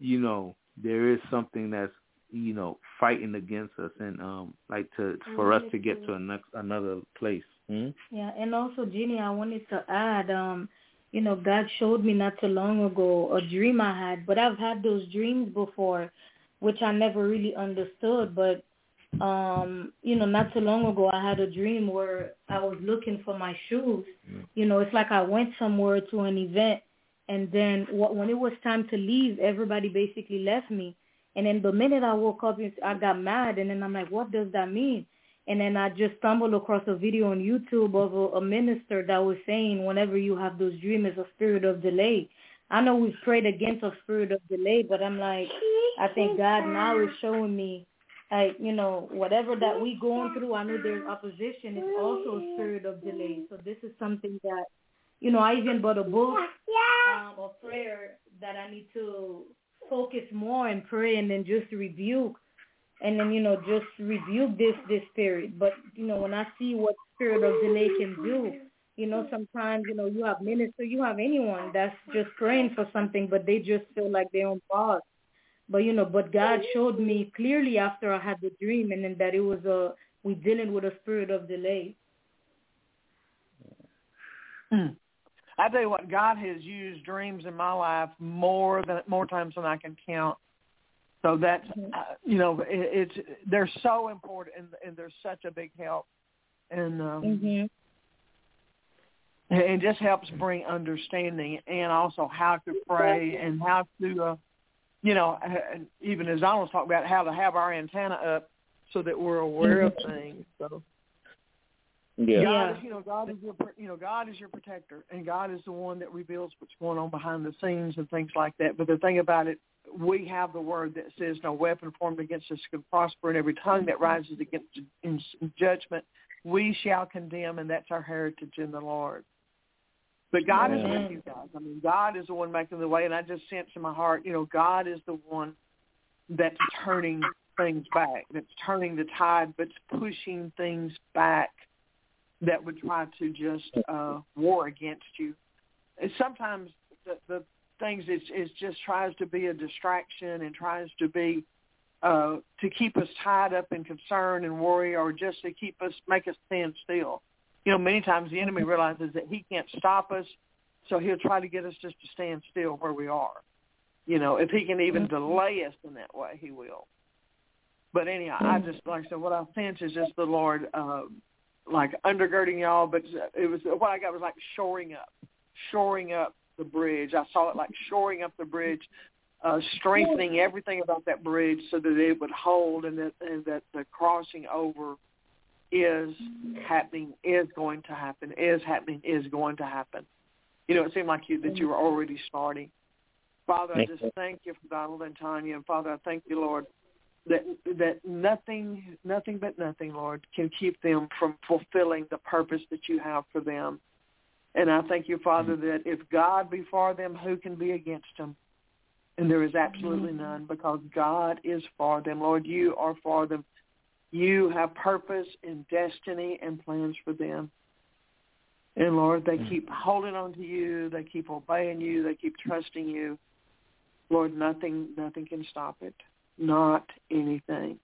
you know, there is something that's you know, fighting against us and um like to for us to get to a next another place. Hmm? Yeah, and also, Jeannie, I wanted to add, um, you know, God showed me not too long ago a dream I had, but I've had those dreams before, which I never really understood. But, um, you know, not too long ago, I had a dream where I was looking for my shoes. You know, it's like I went somewhere to an event, and then wh- when it was time to leave, everybody basically left me. And then the minute I woke up, I got mad, and then I'm like, what does that mean? And then I just stumbled across a video on YouTube of a, a minister that was saying whenever you have those dreams, it's a spirit of delay. I know we've prayed against a spirit of delay, but I'm like, I think God now is showing me, like, you know, whatever that we going through, I know there's opposition. It's also a spirit of delay. So this is something that, you know, I even bought a book um, of prayer that I need to focus more and pray and then just rebuke and then you know just rebuke this this spirit. But you know when i see what spirit of delay can do you know sometimes you know you have minister you have anyone that's just praying for something but they just feel like they're on pause but you know but god showed me clearly after i had the dream and then that it was a we dealing with a spirit of delay. Mm. I tell you what, God has used dreams in my life more than more times than I can count. So that's uh, you know it, it's they're so important and, and they're such a big help, and um, mhm and it just helps bring understanding and also how to pray and how to uh, you know uh, even as I was talking about how to have our antenna up so that we're aware of things. So Yeah. God Yeah. you know, God is your, you know, God is your protector, and God is the one that reveals what's going on behind the scenes and things like that. But the thing about it, we have the word that says, "No weapon formed against us can prosper, and every tongue that rises against in judgment, we shall condemn." And that's our heritage in the Lord. But God is with you guys. I mean, God is the one making the way, and I just sense in my heart, you know, God is the one that's turning things back, that's turning the tide, that's pushing things back that would try to just uh, war against you. And sometimes the, the things is, is just tries to be a distraction and tries to be uh, to keep us tied up in concern and worry, or just to keep us make us stand still. You know, many times the enemy realizes that he can't stop us, so he'll try to get us just to stand still where we are. You know, if he can even delay us in that way, he will. But anyhow, I just like I said, what I sense is just the Lord, uh, like undergirding y'all. But it was what I got was like shoring up, shoring up the bridge. I saw it like shoring up the bridge uh, strengthening everything about that bridge so that it would hold and that and that the crossing over is happening, is going to happen, is happening, is going to happen. You know, it seemed like you that you were already starting. Father, I just thank you for Donald and Tanya, and Father, I thank you, Lord, that that nothing, nothing but nothing, Lord, can keep them from fulfilling the purpose that you have for them. And I thank you, Father, mm-hmm. that if God be for them, who can be against them? And there is absolutely mm-hmm. none because God is for them. Lord, you are for them. You have purpose and destiny and plans for them. And Lord, they mm. keep holding on to you. They keep obeying you. They keep trusting you. Lord, nothing, nothing can stop it. Not anything.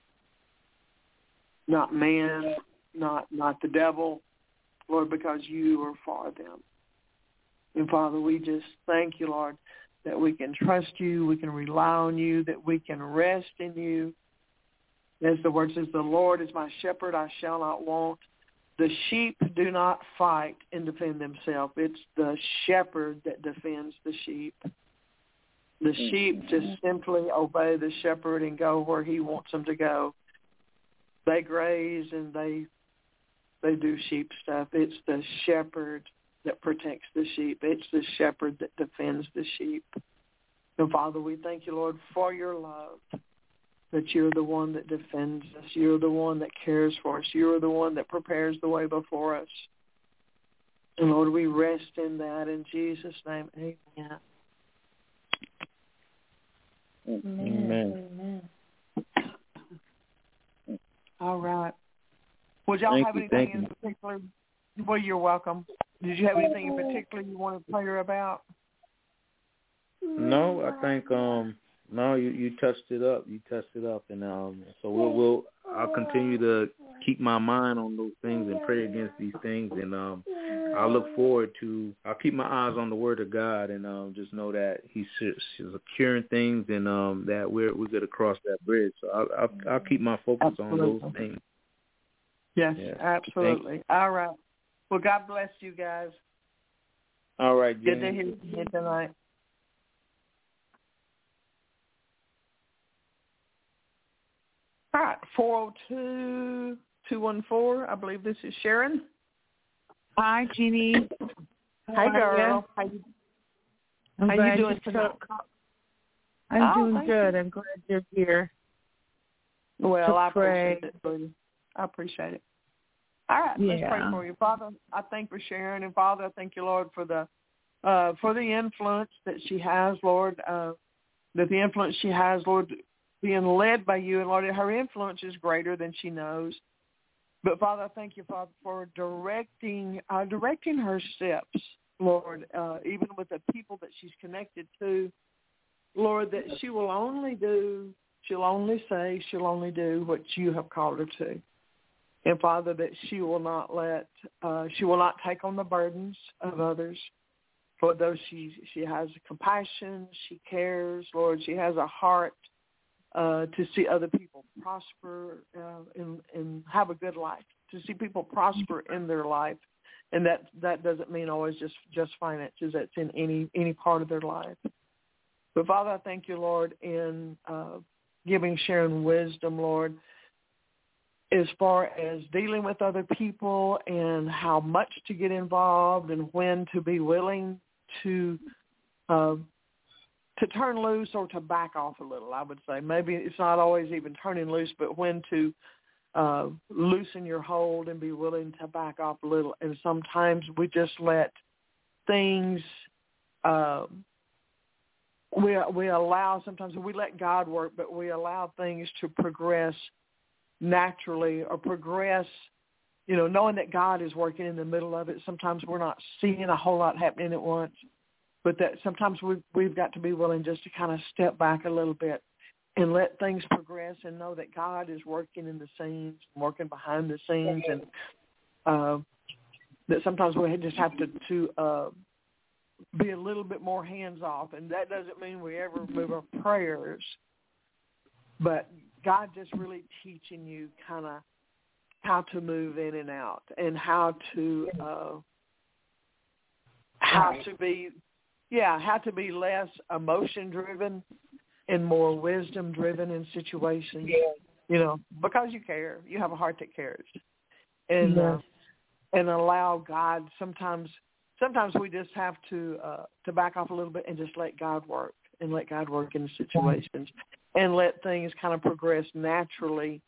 Not man. Not, not the devil. Lord, because you are for them. And Father, we just thank you, Lord, that we can trust you, we can rely on you, that we can rest in you. As the word says, the Lord is my shepherd, I shall not want. The sheep do not fight and defend themselves. It's the shepherd that defends the sheep. The mm. sheep just simply obey the shepherd and go where he wants them to go. They graze and they they do sheep stuff. It's the shepherd that protects the sheep. It's the shepherd that defends the sheep. And Father, we thank you, Lord, for your love, that you're the one that defends us. You're the one that cares for us. You're the one that prepares the way before us. And Lord, we rest in that in Jesus' name. Amen. Amen. Amen. All right. Would y'all Thank have you, anything thank in you. particular? Well, you're welcome. Did you have anything in particular you want to prayer about? No, I think um no, you you touched it up. You touched it up, and um so we'll we'll I'll continue to keep my mind on those things and pray against these things, and um I look forward to I'll keep my eyes on the Word of God, and um just know that He's securing things, and um that we're we're gonna cross that bridge. So I'll I'll, I'll keep my focus on those things. Yes, Yeah. absolutely. All right. Well, God bless you guys. All right, Good to hear you tonight. All right, four zero two two one four. I believe this is Sharon. Hi, Jeannie. Hey, How are girl. How you, I'm how you doing tonight? I'm Oh, doing good. you. I'm glad you're here. Well, to I appreciate it, sweetie. I appreciate it. All right, let's pray for you, Father. I thank for Sharon, and Father, I thank you, Lord, for the uh, for the influence that she has, Lord. Uh, that the influence she has, Lord, being led by you, and Lord, her influence is greater than she knows. But Father, I thank you, Father, for directing uh, directing her steps, Lord, uh, even with the people that she's connected to, Lord, that she will only do, she'll only say, she'll only do what you have called her to. And Father, that she will not let, uh, she will not take on the burdens of others. For though she she has compassion, she cares, Lord, she has a heart uh, to see other people prosper uh, and and have a good life, to see people prosper in their life, and that that doesn't mean always just just finances. That's in any any part of their life. But Father, I thank you, Lord, in uh, giving Sharon wisdom, Lord, as far as dealing with other people and how much to get involved and when to be willing to uh, to turn loose or to back off a little. I would say maybe it's not always even turning loose, but when to uh, loosen your hold and be willing to back off a little. And sometimes we just let things. Uh, we we allow sometimes we let God work, but we allow things to progress naturally or progress. You know, knowing that God is working in the middle of it. Sometimes we're not seeing a whole lot happening at once, but that sometimes we've we've got to be willing just to kind of step back a little bit and let things progress and know that God is working in the scenes, working behind the scenes, and uh, that sometimes we just have to to uh, be a little bit more hands off, and that doesn't mean we ever move our prayers, but God just really teaching you kind of how to move in and out and how to uh, how to be yeah how to be less emotion driven and more wisdom driven in situations. You know, because you care, you have a heart that cares, and uh, and allow God. Sometimes, sometimes we just have to uh, to back off a little bit and just let God work and let God work in situations and let things kind of progress naturally,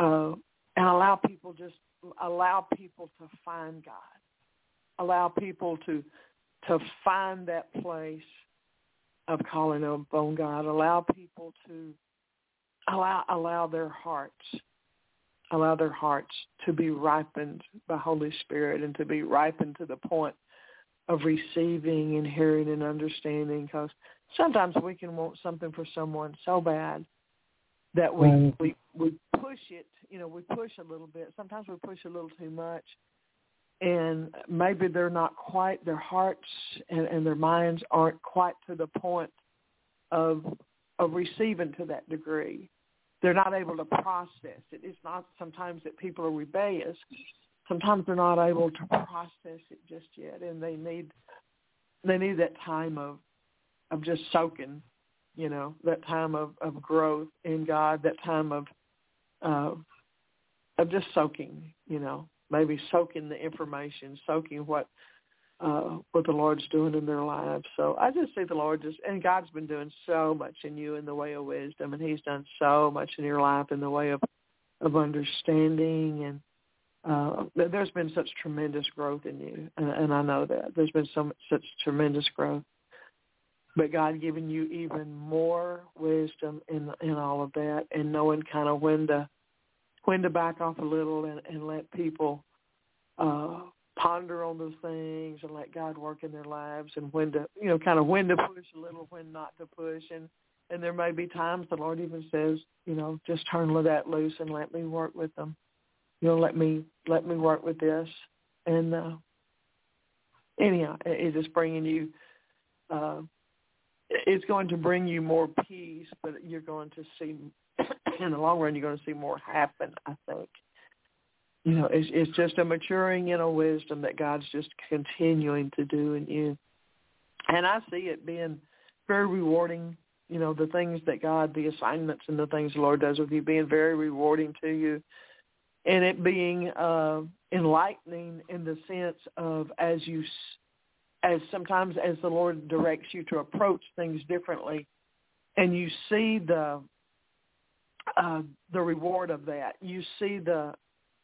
uh, and allow people just allow people to find God, allow people to to find that place of calling upon God, allow people to allow allow their hearts allow their hearts to be ripened by Holy Spirit and to be ripened to the point of receiving and hearing and understanding because sometimes we can want something for someone so bad that we, we we push it you know we push a little bit. Sometimes we push a little too much and maybe they're not quite their hearts and, and their minds aren't quite to the point of of receiving to that degree they're not able to process it. It's not sometimes that people are rebellious. Sometimes they're not able to process it just yet, and they need they need that time of of just soaking, you know, that time of of growth in God, that time of uh, of just soaking, you know, maybe soaking the information, soaking what uh, what the Lord's doing in their lives. So I just see the Lord just, and God's been doing so much in you in the way of wisdom, and He's done so much in your life in the way of of understanding, and uh, there- there's been such tremendous growth in you, and, and I know that there's been so much, such tremendous growth. But God giving you even more wisdom in in all of that, and knowing kind of when to when to back off a little and, and let people uh ponder on those things and let God work in their lives and when to you know kind of when to push a little when not to push. And and there may be times the Lord even says you know just turn that loose and let me work with them. You know let me let me work with this. And uh anyhow it- it's bringing you uh it's going to bring you more peace but you're going to see in the long run you're going to see more happen I think you know, it's it's just a maturing in a wisdom that God's just continuing to do in you. And I see it being very rewarding, you know, the things that God, the assignments and the things the Lord does with you being very rewarding to you. And it being uh enlightening in the sense of as you as sometimes as the Lord directs you to approach things differently and you see the uh the reward of that. You see the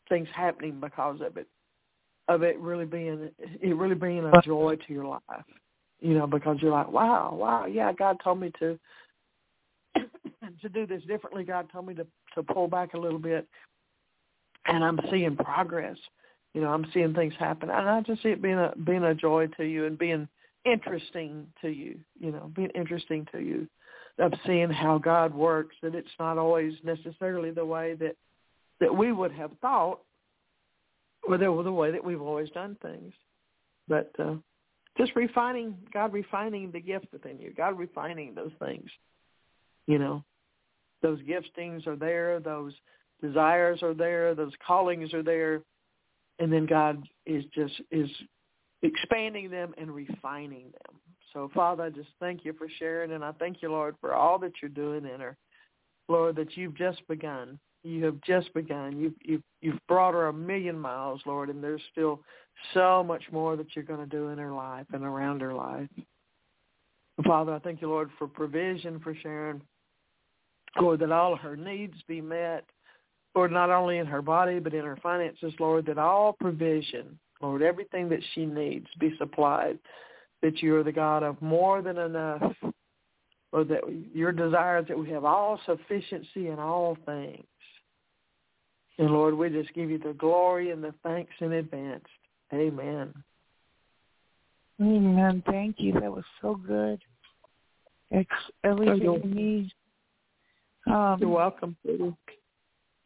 things happening because of it, of it really being it really being a joy to your life. You know, because you're like, wow, wow, yeah, God told me to to do this differently. God told me to to pull back a little bit, and I'm seeing progress. You know, I'm seeing things happen, and I just see it being a being a joy to you and being interesting to you. You know, being interesting to you of seeing how God works. That it's not always necessarily the way that that we would have thought, or the, the way that we've always done things. But uh, just refining, God refining the gift within you, God refining those things. You know, those giftings are there, those desires are there, those callings are there, and then God is just is expanding them and refining them. So, Father, I just thank you for Sharon, and I thank you, Lord, for all that you're doing in her. Lord, that you've just begun. You have just begun. You've you've you've brought her a million miles, Lord, and there's still so much more that you're going to do in her life and around her life. Father, I thank you, Lord, for provision for Sharon. Lord, that all her needs be met. Lord, not only in her body but in her finances, Lord, that all provision, Lord, everything that she needs be supplied. That you are the God of more than enough. Lord, that your desire is that we have all sufficiency in all things. And Lord, we just give you the glory and the thanks in advance. Amen. Amen. Thank you. That was so good. It's everything you're- you need. Um, You're welcome. Sweetie.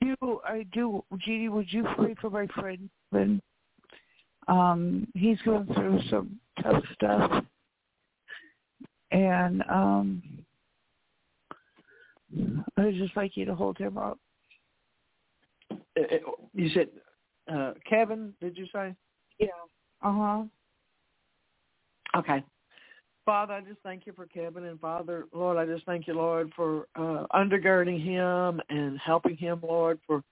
do I do, Jeannie? Would you pray for my friend? Um, he's going through some tough stuff, and um, I would just like you to hold him up. Uh, uh, You said uh, Kevin, did you say? Yeah. Uh huh. Okay. Father, I just thank you for Kevin, and Father, Lord, I just thank you, Lord, for uh, undergirding him and helping him, Lord, for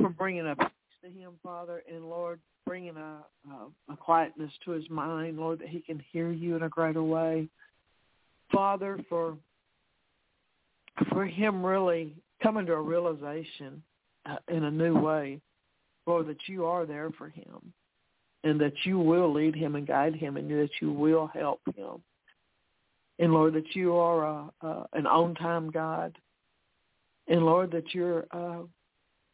for bringing a peace to him, Father, and Lord, bringing a, a, a quietness to his mind, Lord, that he can hear you in a greater way. Father, for for him really coming to a realization uh, in a new way, Lord, that you are there for him and that you will lead him and guide him and that you will help him. And Lord, that you are a, a, an on-time God. And Lord, that you're uh,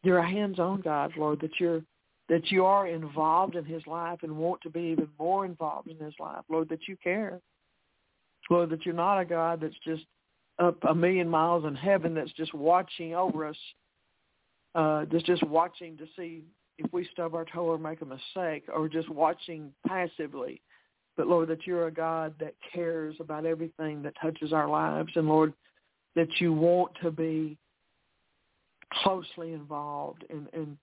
you're a hands-on God, Lord, that you're that you are involved in his life and want to be even more involved in his life, Lord, that you care. Lord, that you're not a God that's just up a million miles in heaven that's just watching over us, uh, that's just watching to see if we stub our toe or make a mistake or just watching passively. But Lord, that you're a God that cares about everything that touches our lives. And Lord, that you want to be closely involved and, and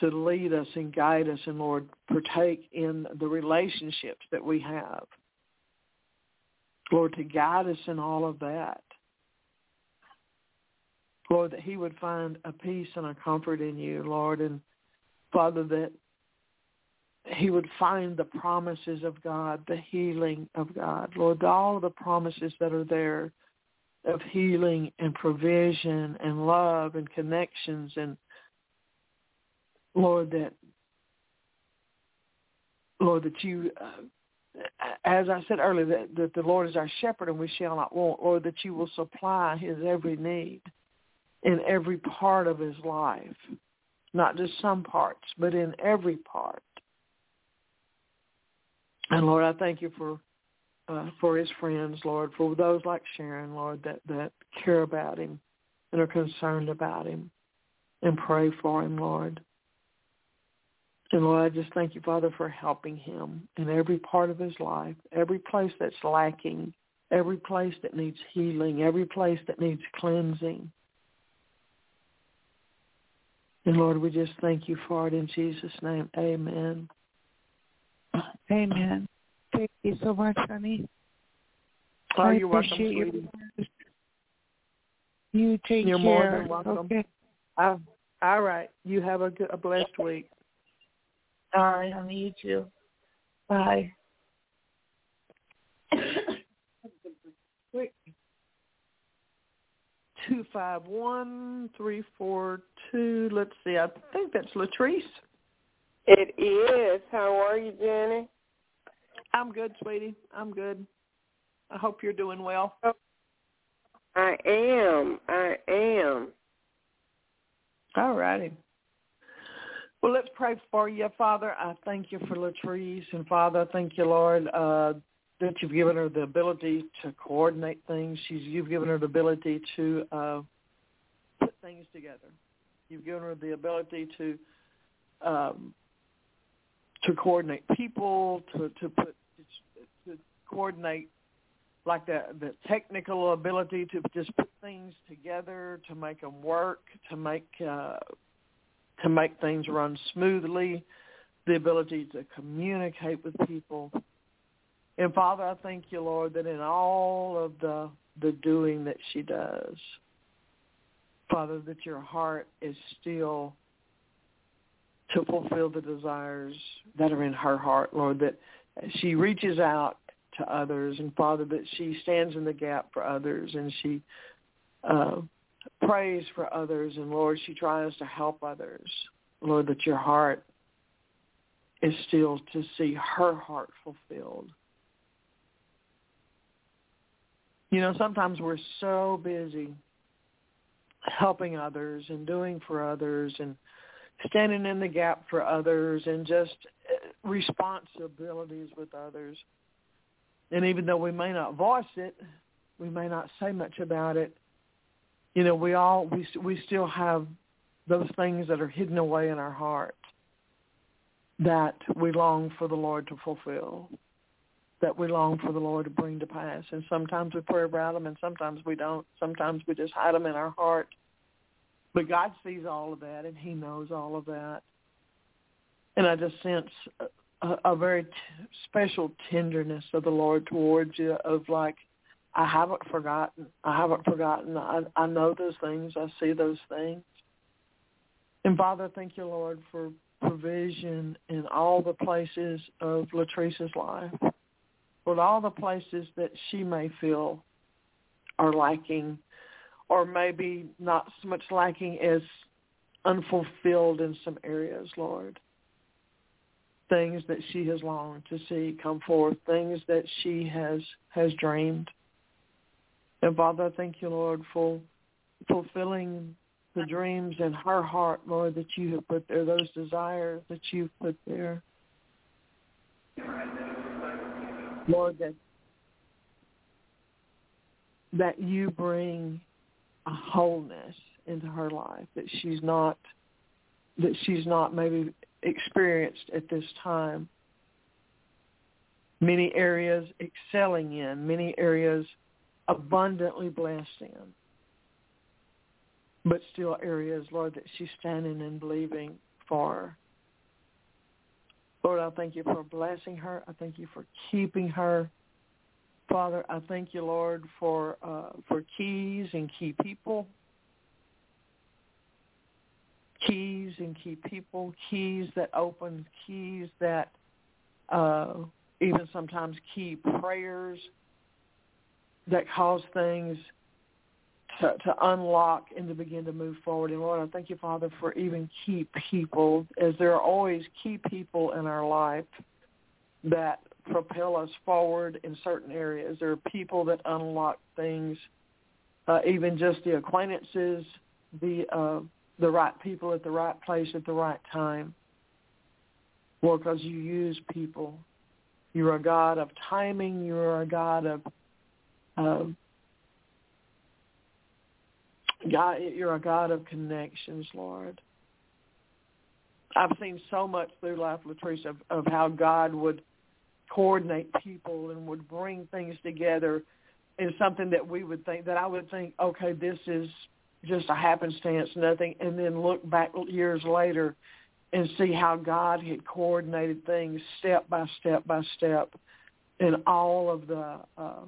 to lead us and guide us and Lord, partake in the relationships that we have. Lord, to guide us in all of that. Lord, that he would find a peace and a comfort in you, Lord, and Father, that he would find the promises of God, the healing of God. Lord, all the promises that are there of healing and provision and love and connections and Lord that Lord that you uh, as I said earlier that, that the Lord is our shepherd and we shall not want Lord that you will supply his every need in every part of his life not just some parts but in every part and Lord I thank you for uh, for his friends, Lord, for those like Sharon, Lord, that, that care about him and are concerned about him and pray for him, Lord. And Lord, I just thank you, Father, for helping him in every part of his life, every place that's lacking, every place that needs healing, every place that needs cleansing. And Lord, we just thank you for it in Jesus' name. Amen. Amen. Thank you so much, honey. Oh, I you're welcome, appreciate sweetie. You You take You're care. more than welcome. Okay. Uh, all right. You have a, good, a blessed week. All right, honey. You too. Bye. Two five one three four two. Let's see. I think that's Latrice. It is. How are you, Jenny? I'm good, sweetie. I'm good. I hope you're doing well. Oh, I am. I am. All righty. Well, let's pray for you, Father. I thank you for Latrice, and Father, I thank you, Lord, uh, that you've given her the ability to coordinate things. She's you've given her the ability to uh, put things together. You've given her the ability to um, to coordinate people, to to put to coordinate like the the technical ability to just put things together, to make them work, to make uh, to make things run smoothly, the ability to communicate with people. And Father, I thank you, Lord, that in all of the the doing that she does, Father, that your heart is still to fulfill the desires that are in her heart, Lord, that she reaches out to others, and Father, that she stands in the gap for others, and she uh, prays for others, and Lord, she tries to help others. Lord, that your heart is still to see her heart fulfilled. You know, sometimes we're so busy helping others and doing for others and standing in the gap for others and just responsibilities with others. And even though we may not voice it, we may not say much about it. You know, we all we we still have those things that are hidden away in our heart that we long for the Lord to fulfill, that we long for the Lord to bring to pass. And sometimes we pray about them, and sometimes we don't. Sometimes we just hide them in our heart. But God sees all of that, and He knows all of that. And I just sense a, a very t- special tenderness of the Lord towards you of like, I haven't forgotten. I haven't forgotten. I, I know those things. I see those things. And Father, thank you, Lord, for provision in all the places of Latrice's life, for all the places that she may feel are lacking or maybe not so much lacking as unfulfilled in some areas, Lord. Things that she has longed to see come forth, things that she has has dreamed. And Father, I thank you, Lord, for fulfilling the dreams in her heart, Lord, that you have put there, those desires that you've put there. Lord, that that you bring a wholeness into her life that she's not that she's not maybe experienced at this time. Many areas excelling in, many areas abundantly blessed in, but still areas, Lord, that she's standing and believing for. Lord, I thank you for blessing her. I thank you for keeping her. Father, I thank you, Lord, for uh, for keys and key people, keys and key people, keys that open, keys that uh, even sometimes key prayers that cause things to, to unlock and to begin to move forward. And Lord, I thank you, Father, for even key people, as there are always key people in our life that propel us forward in certain areas. There are people that unlock things, uh, even just the acquaintances, the uh, the right people at the right place at the right time. Lord, because you use people. You're a God of timing. You're a God of uh, God. You're a God of connections, Lord. I've seen so much through life, Latrice, of, of how God would coordinate people and would bring things together in something that we would think that I would think, okay, this is just a happenstance, nothing, and then look back years later and see how God had coordinated things step by step by step, and all of the uh,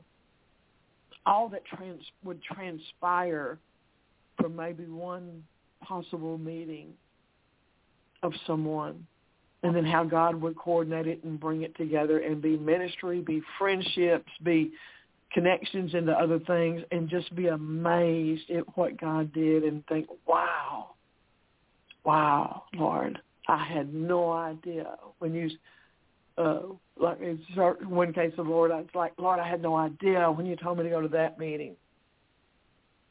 all that trans would transpire from maybe one possible meeting of someone and then how God would coordinate it and bring it together and be ministry, be friendships, be connections into other things, and just be amazed at what God did and think, wow, wow, Lord, I had no idea when you, uh, like in one case of Lord, I was like, Lord, I had no idea when you told me to go to that meeting.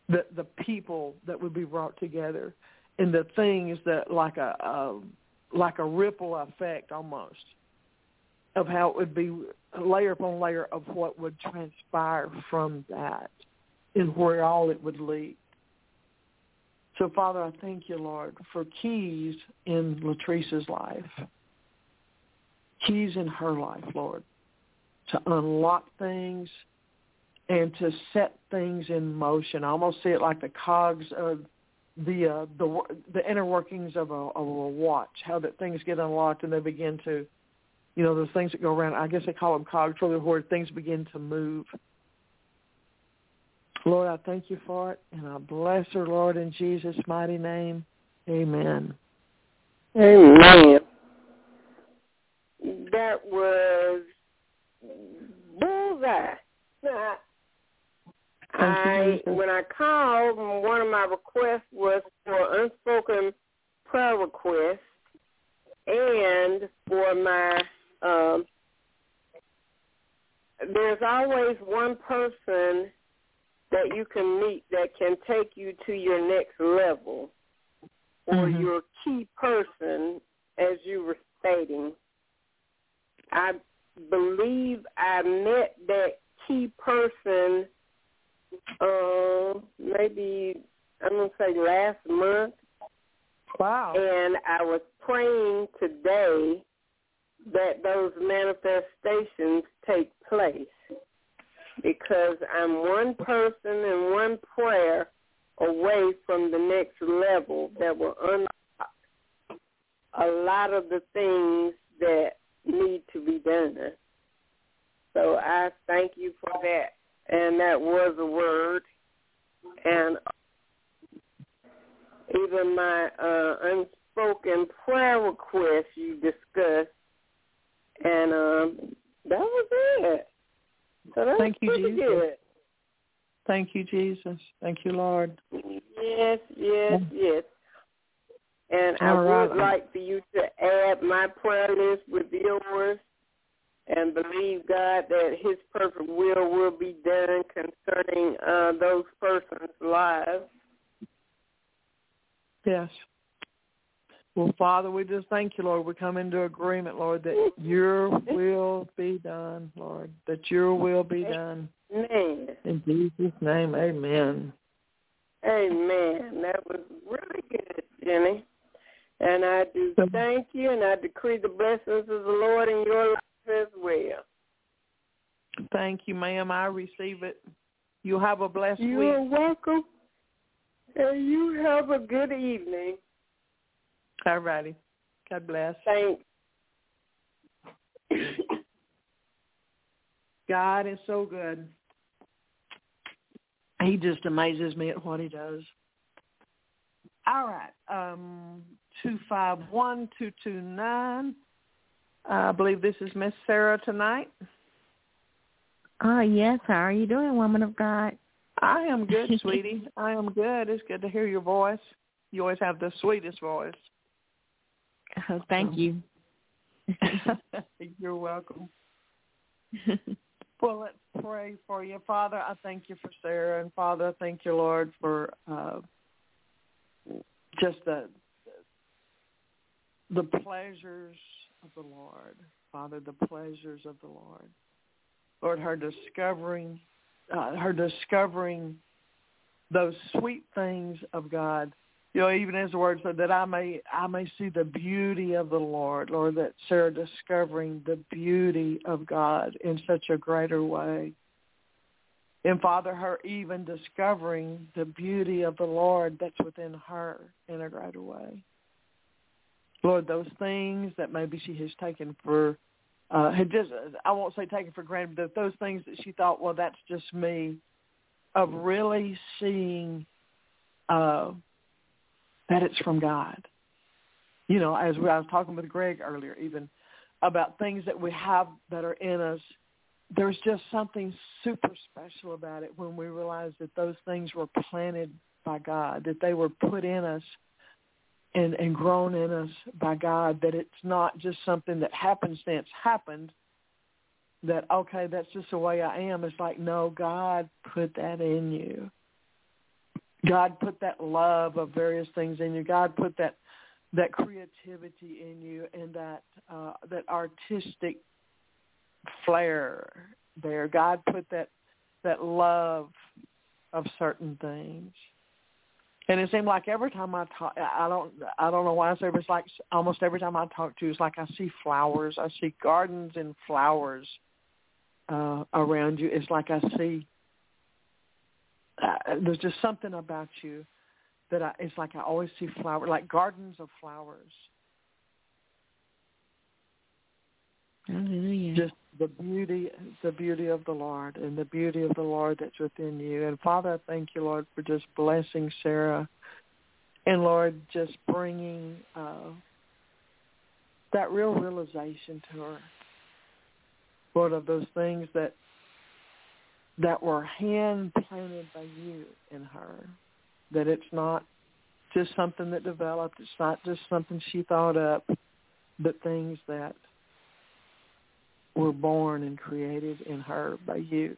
The the people that would be brought together, and the things that like a, a like a ripple effect almost of how it would be layer upon layer of what would transpire from that and where all it would lead. So, Father, I thank you, Lord, for keys in Latrice's life, keys in her life, Lord, to unlock things and to set things in motion. I almost see it like the cogs of the uh, the the inner workings of a, of a watch, how that things get unlocked and they begin to, you know, those things that go around. I guess they call them cogs, where things begin to move. Lord, I thank you for it, and I bless her, Lord, in Jesus' mighty name. Amen. Amen. That was bullseye. I when I called, one of my requests was for unspoken prayer requests and for my um there's always one person that you can meet that can take you to your next level or Mhm. your key person as you were stating. I believe I met that key person uh, maybe I'm gonna say last month. Wow. And I was praying today that those manifestations take place because I'm one person and one prayer away from the next level that will unlock a lot of the things that need to be done. So I thank you for that. And that was a word. And even my uh, unspoken prayer request you discussed. And um, that was it. So that's Thank you, Jesus. good. Thank you, Jesus. Thank you, Lord. Yes, yes, yes. And I All right. would like for you to add my prayer list with yours and believe God that his perfect will will be done concerning uh, those persons' lives. Yes. Well, Father, we just thank you, Lord. We come into agreement, Lord, that your will be done, Lord, that your will be done. Amen. In Jesus' name, amen. amen. That was really good, Jenny. And I do thank you, and I decree the blessings of the Lord in your life as well. Thank you, ma'am. I receive it. You have a blessed You week. are welcome, and you have a good evening. All righty. God bless. Thanks. God is so good. He just amazes me at what he does. All right. Um, 251229. I believe this is Miss Sarah tonight. Oh, yes. How are you doing, woman of God? I am good, sweetie. I am good. It's good to hear your voice. You always have the sweetest voice. Oh, thank you. You're welcome. Well, let's pray for you. Father, I thank you for Sarah. And Father, I thank you, Lord, for uh, just the the pleasures of the Lord. Father, the pleasures of the Lord. Lord, her discovering, uh, her discovering those sweet things of God. You know, even as the word said, that I may I may see the beauty of the Lord, Lord, that Sarah discovering the beauty of God in such a greater way. And Father, her even discovering the beauty of the Lord that's within her in a greater way. Lord, those things that maybe she has taken for, uh, had just, I won't say taken for granted, but those things that she thought, well, that's just me, of really seeing uh, that it's from God. You know, as I was talking with Greg earlier, even about things that we have that are in us, there's just something super special about it when we realize that those things were planted by God, that they were put in us and, and grown in us by God, that it's not just something that happenstance happened, that, okay, that's just the way I am. It's like, no, God put that in you. God put that love of various things in you. God put that that creativity in you and that uh, that artistic flair there. God put that that love of certain things. And it seemed like every time I talk, I don't, I don't know why I say, but it's like almost every time I talk to you, it's like I see flowers. I see gardens and flowers uh, around you. It's like I see. Uh, there's just something about you that I, it's like I always see flowers, like gardens of flowers. Hallelujah. Just the beauty, the beauty of the Lord, and the beauty of the Lord that's within you. And Father, I thank you, Lord, for just blessing Sarah, and Lord, just bringing uh, that real realization to her, Lord, of those things that that were hand planted by you in her. That it's not just something that developed. It's not just something she thought up, but things that were born and created in her by you.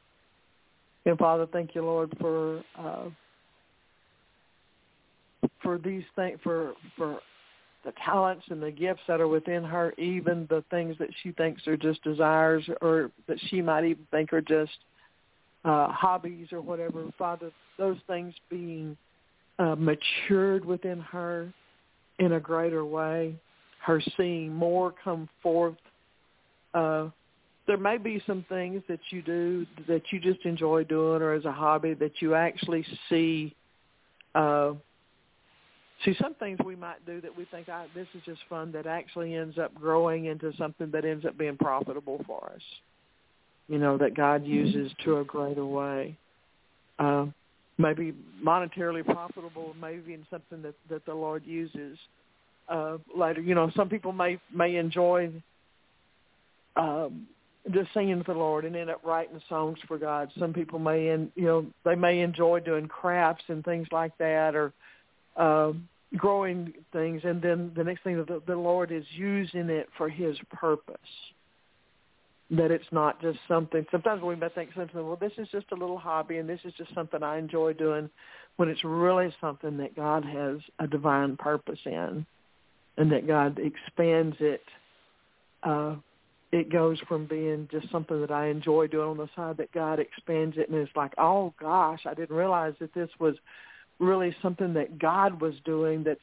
And Father, thank you, Lord, for uh, for these things, for for the talents and the gifts that are within her, even the things that she thinks are just desires, or that she might even think are just uh, hobbies or whatever. Father, those things being uh, matured within her in a greater way, her seeing more come forth. Uh, there may be some things that you do that you just enjoy doing or as a hobby that you actually see uh, See, some things we might do that we think, ah, this is just fun, that actually ends up growing into something that ends up being profitable for us. You know, that God uses to a greater way. Uh, maybe monetarily profitable, maybe in something that, that the Lord uses uh, later. You know, some people may may enjoy um, just singing for the Lord and end up writing songs for God. Some people may, in, you know, they may enjoy doing crafts and things like that, or uh, growing things. And then the next thing, the, the Lord is using it for His purpose. That it's not just something. Sometimes we may think something. Well, this is just a little hobby, and this is just something I enjoy doing. When it's really something that God has a divine purpose in, and that God expands it uh, it goes from being just something that I enjoy doing on the side that God expands it and it's like, oh gosh, I didn't realize that this was really something that God was doing that's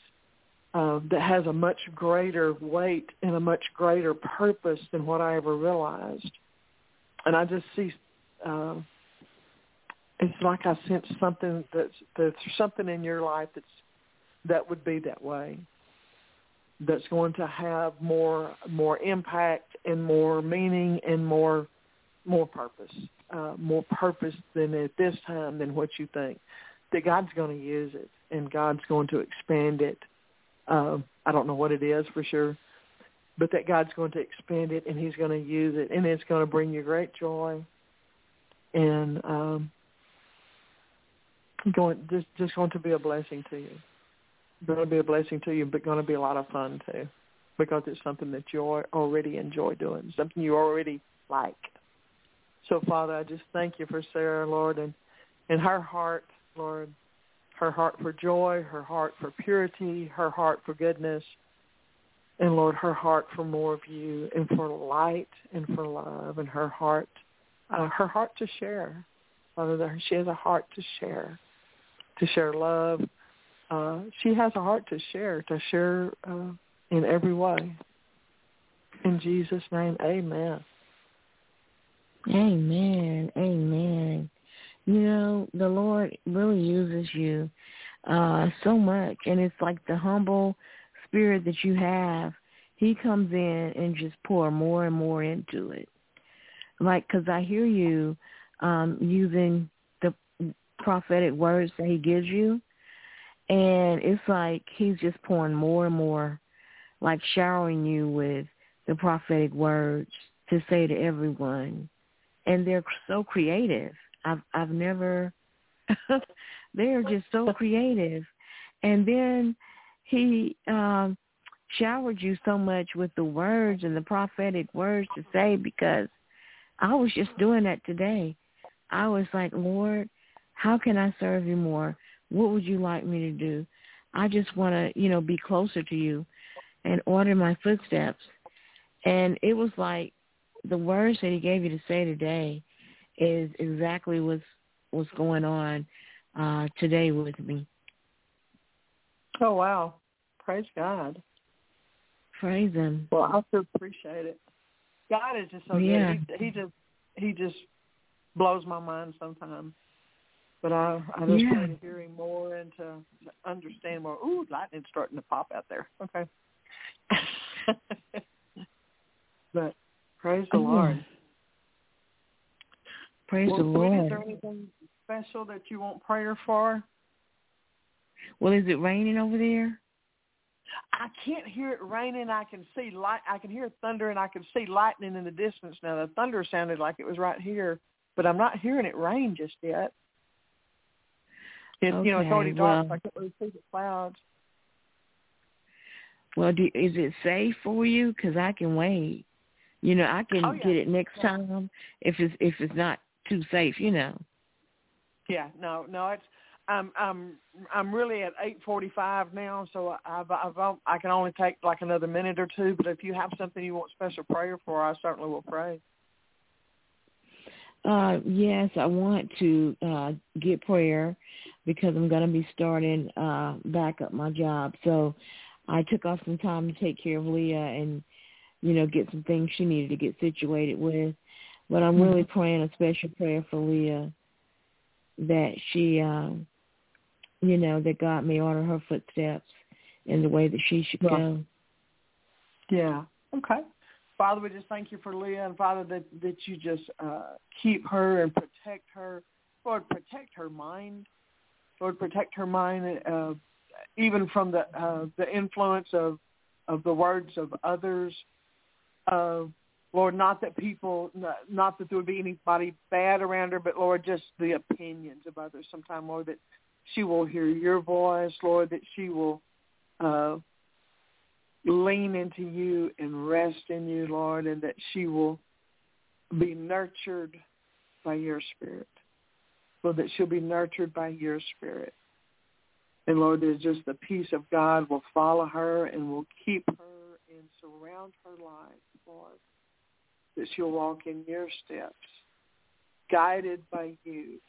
uh, that has a much greater weight and a much greater purpose than what I ever realized. And I just see, uh, it's like I sense something that's there's something in your life that's that would be that way that's going to have more more impact and more meaning and more more purpose, uh, more purpose than at this time than what you think. That God's going to use it and God's going to expand it. Uh, I don't know what it is for sure, but that God's going to expand it and He's going to use it and it's going to bring you great joy and um, going just just going to be a blessing to you going to be a blessing to you, but going to be a lot of fun too, because it's something that you already enjoy doing, something you already like. So, Father, I just thank you for Sarah, Lord, and and her heart, Lord, her heart for joy, her heart for purity, her heart for goodness, and Lord, her heart for more of you, and for light, and for love, and her heart, uh, her heart to share. Father, she has a heart to share, to share love, uh, she has a heart to share, to share uh, in every way. In Jesus' name, amen. Amen. Amen. You know, the Lord really uses you uh, so much, and it's like the humble spirit that you have. He comes in and just pour more and more into it. Like, because I hear you um, using the prophetic words that he gives you and it's like he's just pouring more and more, like showering you with the prophetic words to say to everyone. And they're so creative. I've I've never they're just so creative. And then he um showered you so much with the words and the prophetic words to say because I was just doing that today. I was like, Lord, how can I serve you more? What would you like me to do? I just want to, you know, be closer to you and order my footsteps. And it was like the words that he gave you to say today is exactly what's what's going on uh today with me. Oh wow. Praise God. Praise him. Well, I so appreciate it. God is just so yeah. good. He, he just he just blows my mind sometimes. But I I just yeah. want to hear him more and to, to understand more. Ooh, lightning's starting to pop out there. Okay. but praise the oh. Lord. Praise well, the Lord. Is there anything special that you want prayer for? Well, is it raining over there? I can't hear it raining. I can see light. I can hear thunder, and I can see lightning in the distance. Now the thunder sounded like it was right here, but I'm not hearing it rain just yet. It, okay, you know, it's already dark. well, I can't really see the clouds. Well, do, is it safe for you? Because I can wait. You know, I can Oh, yeah. get it next Yeah. time if it's if it's not too safe. You know. Yeah, no, no, it's I'm I'm I'm really at eight forty five now, so I've I've I can only take like another minute or two. But if you have something you want special prayer for, I certainly will pray. Uh, yes, I want to uh, get prayer because I'm going to be starting uh, back up my job. So I took off some time to take care of Leah and, you know, get some things she needed to get situated with. But I'm really praying a special prayer for Leah that she, um, you know, that God may order her footsteps in the way that she should go. Yeah. Okay. Father, we just thank you for Leah, and Father, that that you just uh, keep her and protect her. Lord, protect her mind. Lord, protect her mind, uh, even from the uh, the influence of of the words of others. Uh, Lord, not that people, not, that there would be anybody bad around her, but Lord, just the opinions of others. Sometime, Lord, that she will hear your voice, Lord, that she will uh, lean into you and rest in you, Lord, and that she will be nurtured by your spirit. So that she'll be nurtured by your spirit. And Lord, there's just the peace of God will follow her and will keep her and surround her life, Lord. That she'll walk in your steps, guided by you.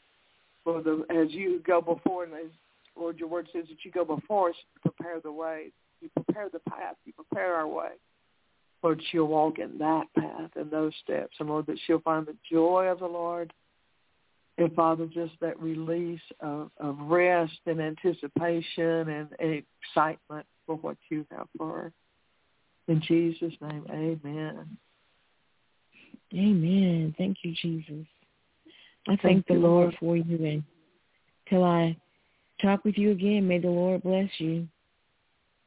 For the, as you go before, and as Lord, your word says that you go before us, prepare the way. You prepare the path. You prepare our way. Lord, she'll walk in that path and those steps. And Lord, that she'll find the joy of the Lord. And Father, just that release of, of rest and anticipation and, and excitement for what you have for her. In Jesus' name, amen. Amen. Thank you, Jesus. I thank, Thank the Lord Lord. for you and till I talk with you again, may the Lord bless you.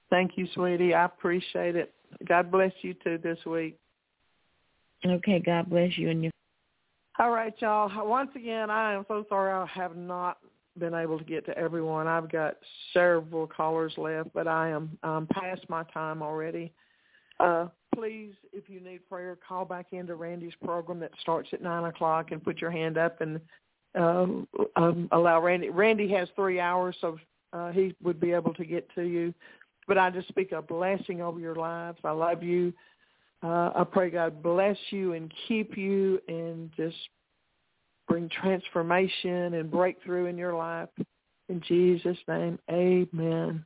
Thank you, sweetie. I appreciate it. God bless you too this week. Okay, God bless you and your All right, y'all. Once again, I am so sorry I have not been able to get to everyone. I've got several callers left, but I am um, past my time already. Uh, please, if you need prayer, call back into Randy's program that starts at 9 o'clock and put your hand up and um, um, allow Randy. Randy has three hours, so uh, he would be able to get to you. But I just speak a blessing over your lives. I love you. Uh, I pray God bless you and keep you and just bring transformation and breakthrough in your life. In Jesus' name, amen.